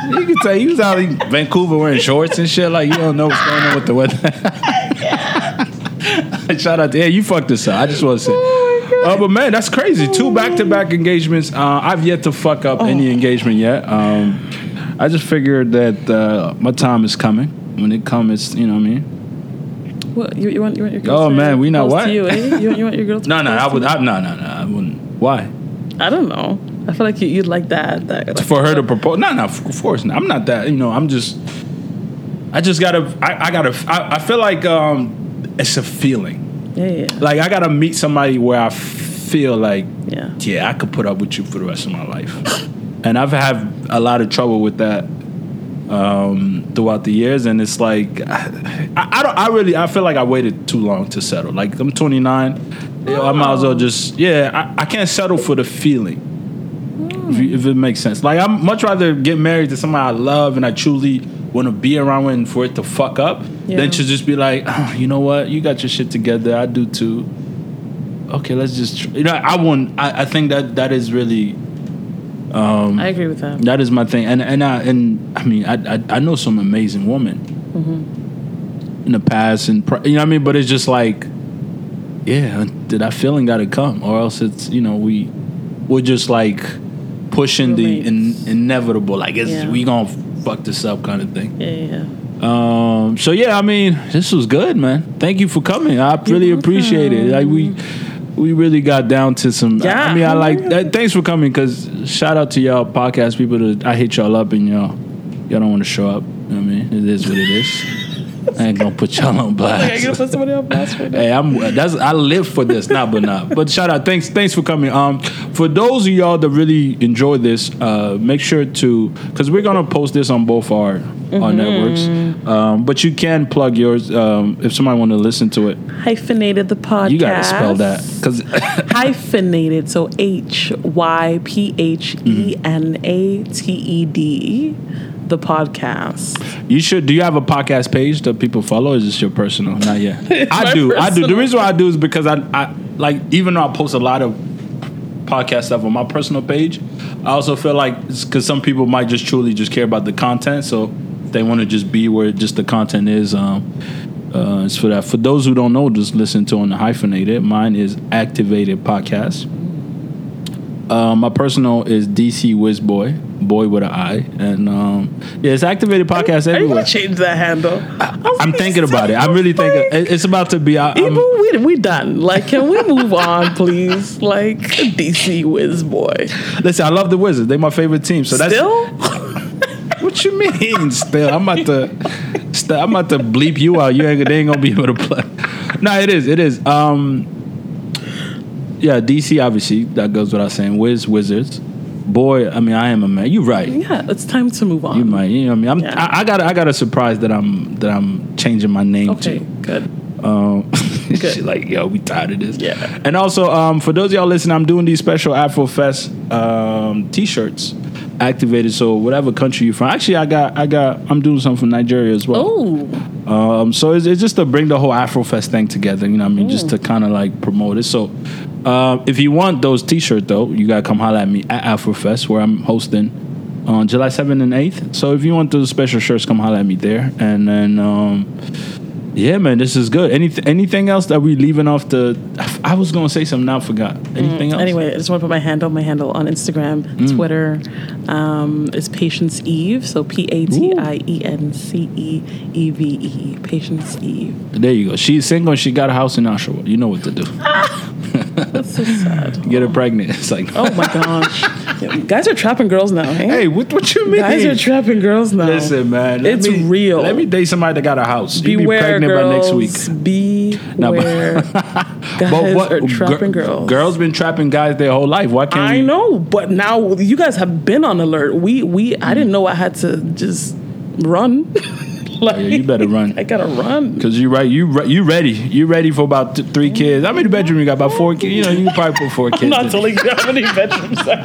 You can tell he was out in Vancouver wearing shorts and shit. Like you don't know what's going on with the weather. Shout out to yeah, you fucked this up. I just want to say. Uh, but man, that's crazy. Two back to back engagements. Uh, I've yet to fuck up any engagement yet. Um, I just figured that uh, my time is coming. When it comes, you know what I mean. What you, you want? You want your girl? Oh, to man, we know what? To you, eh? you, want, you want your girl? To No, no, I would. I, no, no, no, I wouldn't. Why? I don't know. I feel like you, you'd like that. That like, For her to propose? No, no, of course not. I'm not that. You know, I'm just. I just gotta. I, I gotta. I, I feel like um, it's a feeling. Yeah, yeah, Like I gotta meet somebody where I feel like, yeah. yeah, I could put up with you for the rest of my life. and I've had a lot of trouble with that um, throughout the years, and it's like I, I don't. I really. I feel like I waited too long to settle. Like I'm 29. you know, I might as well just. Yeah, I, I can't settle for the feeling. If, it makes sense. Like I'm much rather get married to somebody I love and I truly want to be around with and for it to fuck up Yeah. than to just be like, oh, you know what, you got your shit together, I do too. Okay, let's just. Tr-. You know, I want. I, I think that that is really um, I agree with that. that is my thing, and and I and I mean I I, I know some amazing women in the past, and you know what I mean. But it's just like, yeah, that feeling got to come, or else it's you know we we're just like pushing the in, inevitable, like it's Yeah. we gonna fuck this up kind of thing. Yeah, yeah. Um, so yeah, I mean, this was good, man. Thank you for coming. I really appreciate it. Like we, we really got down to some. I- I mean, I like. Uh, thanks for coming. Cause shout out to y'all podcast people. That I hit y'all up and y'all, y'all don't want to show up. You know what I mean, it is what it is. I ain't gonna put y'all on Like, I gotta blast. put somebody on blast right now. Hey, I'm that's I live for this, not but not. But shout out, thanks, thanks for coming. Um, for those of y'all that really enjoy this, uh, make sure to because we're gonna post this on both our our networks. Um, but you can plug yours um, if somebody want to listen to it. Hyphenated the podcast. You gotta spell that because Hyphenated, so H Y P H E N A T E D, the podcast. you should. Do you have a podcast page that people follow? Or is this your personal? Not yet. I do. I do. The reason why I do is because I, I like even though I post a lot of podcast stuff on my personal page, I also feel like because some people might just truly just care about the content, so they want to just be where just the content is. Um, uh, it's for that. For those who don't know, just listen to on the hyphenated. Mine is Activated Podcast. Uh, my personal is DC Wizboy, boy with an I, and um, yeah, it's Activated Podcast Are everywhere. change that handle? I, i'm thinking about it. I'm really thinking. like, it- It's about to be. I, I'm, we we done. Like, can we move on, please? Like DC Whiz boy. listen, I love the Wizards. They're my favorite team. So that's Still, what you mean. Still, I'm about to. Still, I'm about to bleep you out. You ain't, they ain't gonna be able to play. No, it is. It is. Um, yeah, DC obviously that goes without saying. Wiz Wizards. Boy, I mean, I am a man. You're right. yeah, it's time to move on. You might. You know what I mean? I'm, Yeah. I, I got. I got a surprise that I'm that I'm changing my name to. Okay, to. good. Um, she like, yo, we tired of this. Yeah. And also, um, for those of y'all listening, I'm doing these special Afro Fest um, T-shirts activated. So whatever country you're from, actually, I got, I got, I'm doing something from Nigeria as well. Oh, Um, so it's, it's just to bring the whole Afro Fest thing together. You know, what I mean, just to kind of like promote it. So. Uh, if you want those T-shirts though, you gotta come holler at me at Afrofest where I'm hosting on July 7th and 8th. So if you want those special shirts, come holler at me there. And then, um, yeah, man, this is good. Anything, anything else that we leaving off the? I was gonna say something now, I forgot. Anything else? Mm, Anyway, I just want to put my handle. My handle on Instagram, Mm. Twitter, um, is Patience Eve. So P A T I E N C E E V E. Patience Eve. there you go. She's single. and She got a house in Oshawa. You know what to do. That's so sad. Get her pregnant. It's like, Oh my gosh, Yeah, guys are trapping girls now. Hey, hey, what what you mean? guys are trapping girls now. Listen, man. It's me- real. Let me date somebody that got a house. You be pregnant girls. by next week. Beware. but guys are gir- trapping girls. Girls been trapping guys their whole life. Why can't I we? know, but now you guys have been on alert. We we I didn't know I had to just run. like, Yeah, you better run. I gotta run. Cause you right, you re- you ready, you ready for about th- three kids. How many bedroom you got? About four kids. You know, you can probably put four kids. I'm not telling you how many bedrooms I.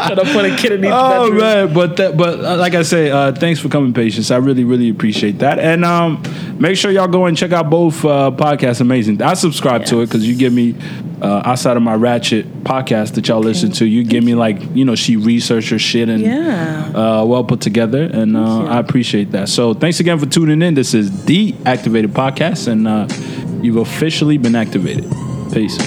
Gotta put a kid in each Oh bedroom. man, but that, but uh, like I say, uh, thanks for coming, patience. I really really appreciate that, and um, make sure y'all go and check out both uh, podcasts. Amazing. I subscribe to it because you give me uh, outside of my Ratchet podcast that y'all listen to. You give me like you know she researched her shit and Yeah. uh, well put together, and uh. I appreciate that. So thanks again for tuning in. This is the Activated Podcast, and uh, you've officially been activated. Peace.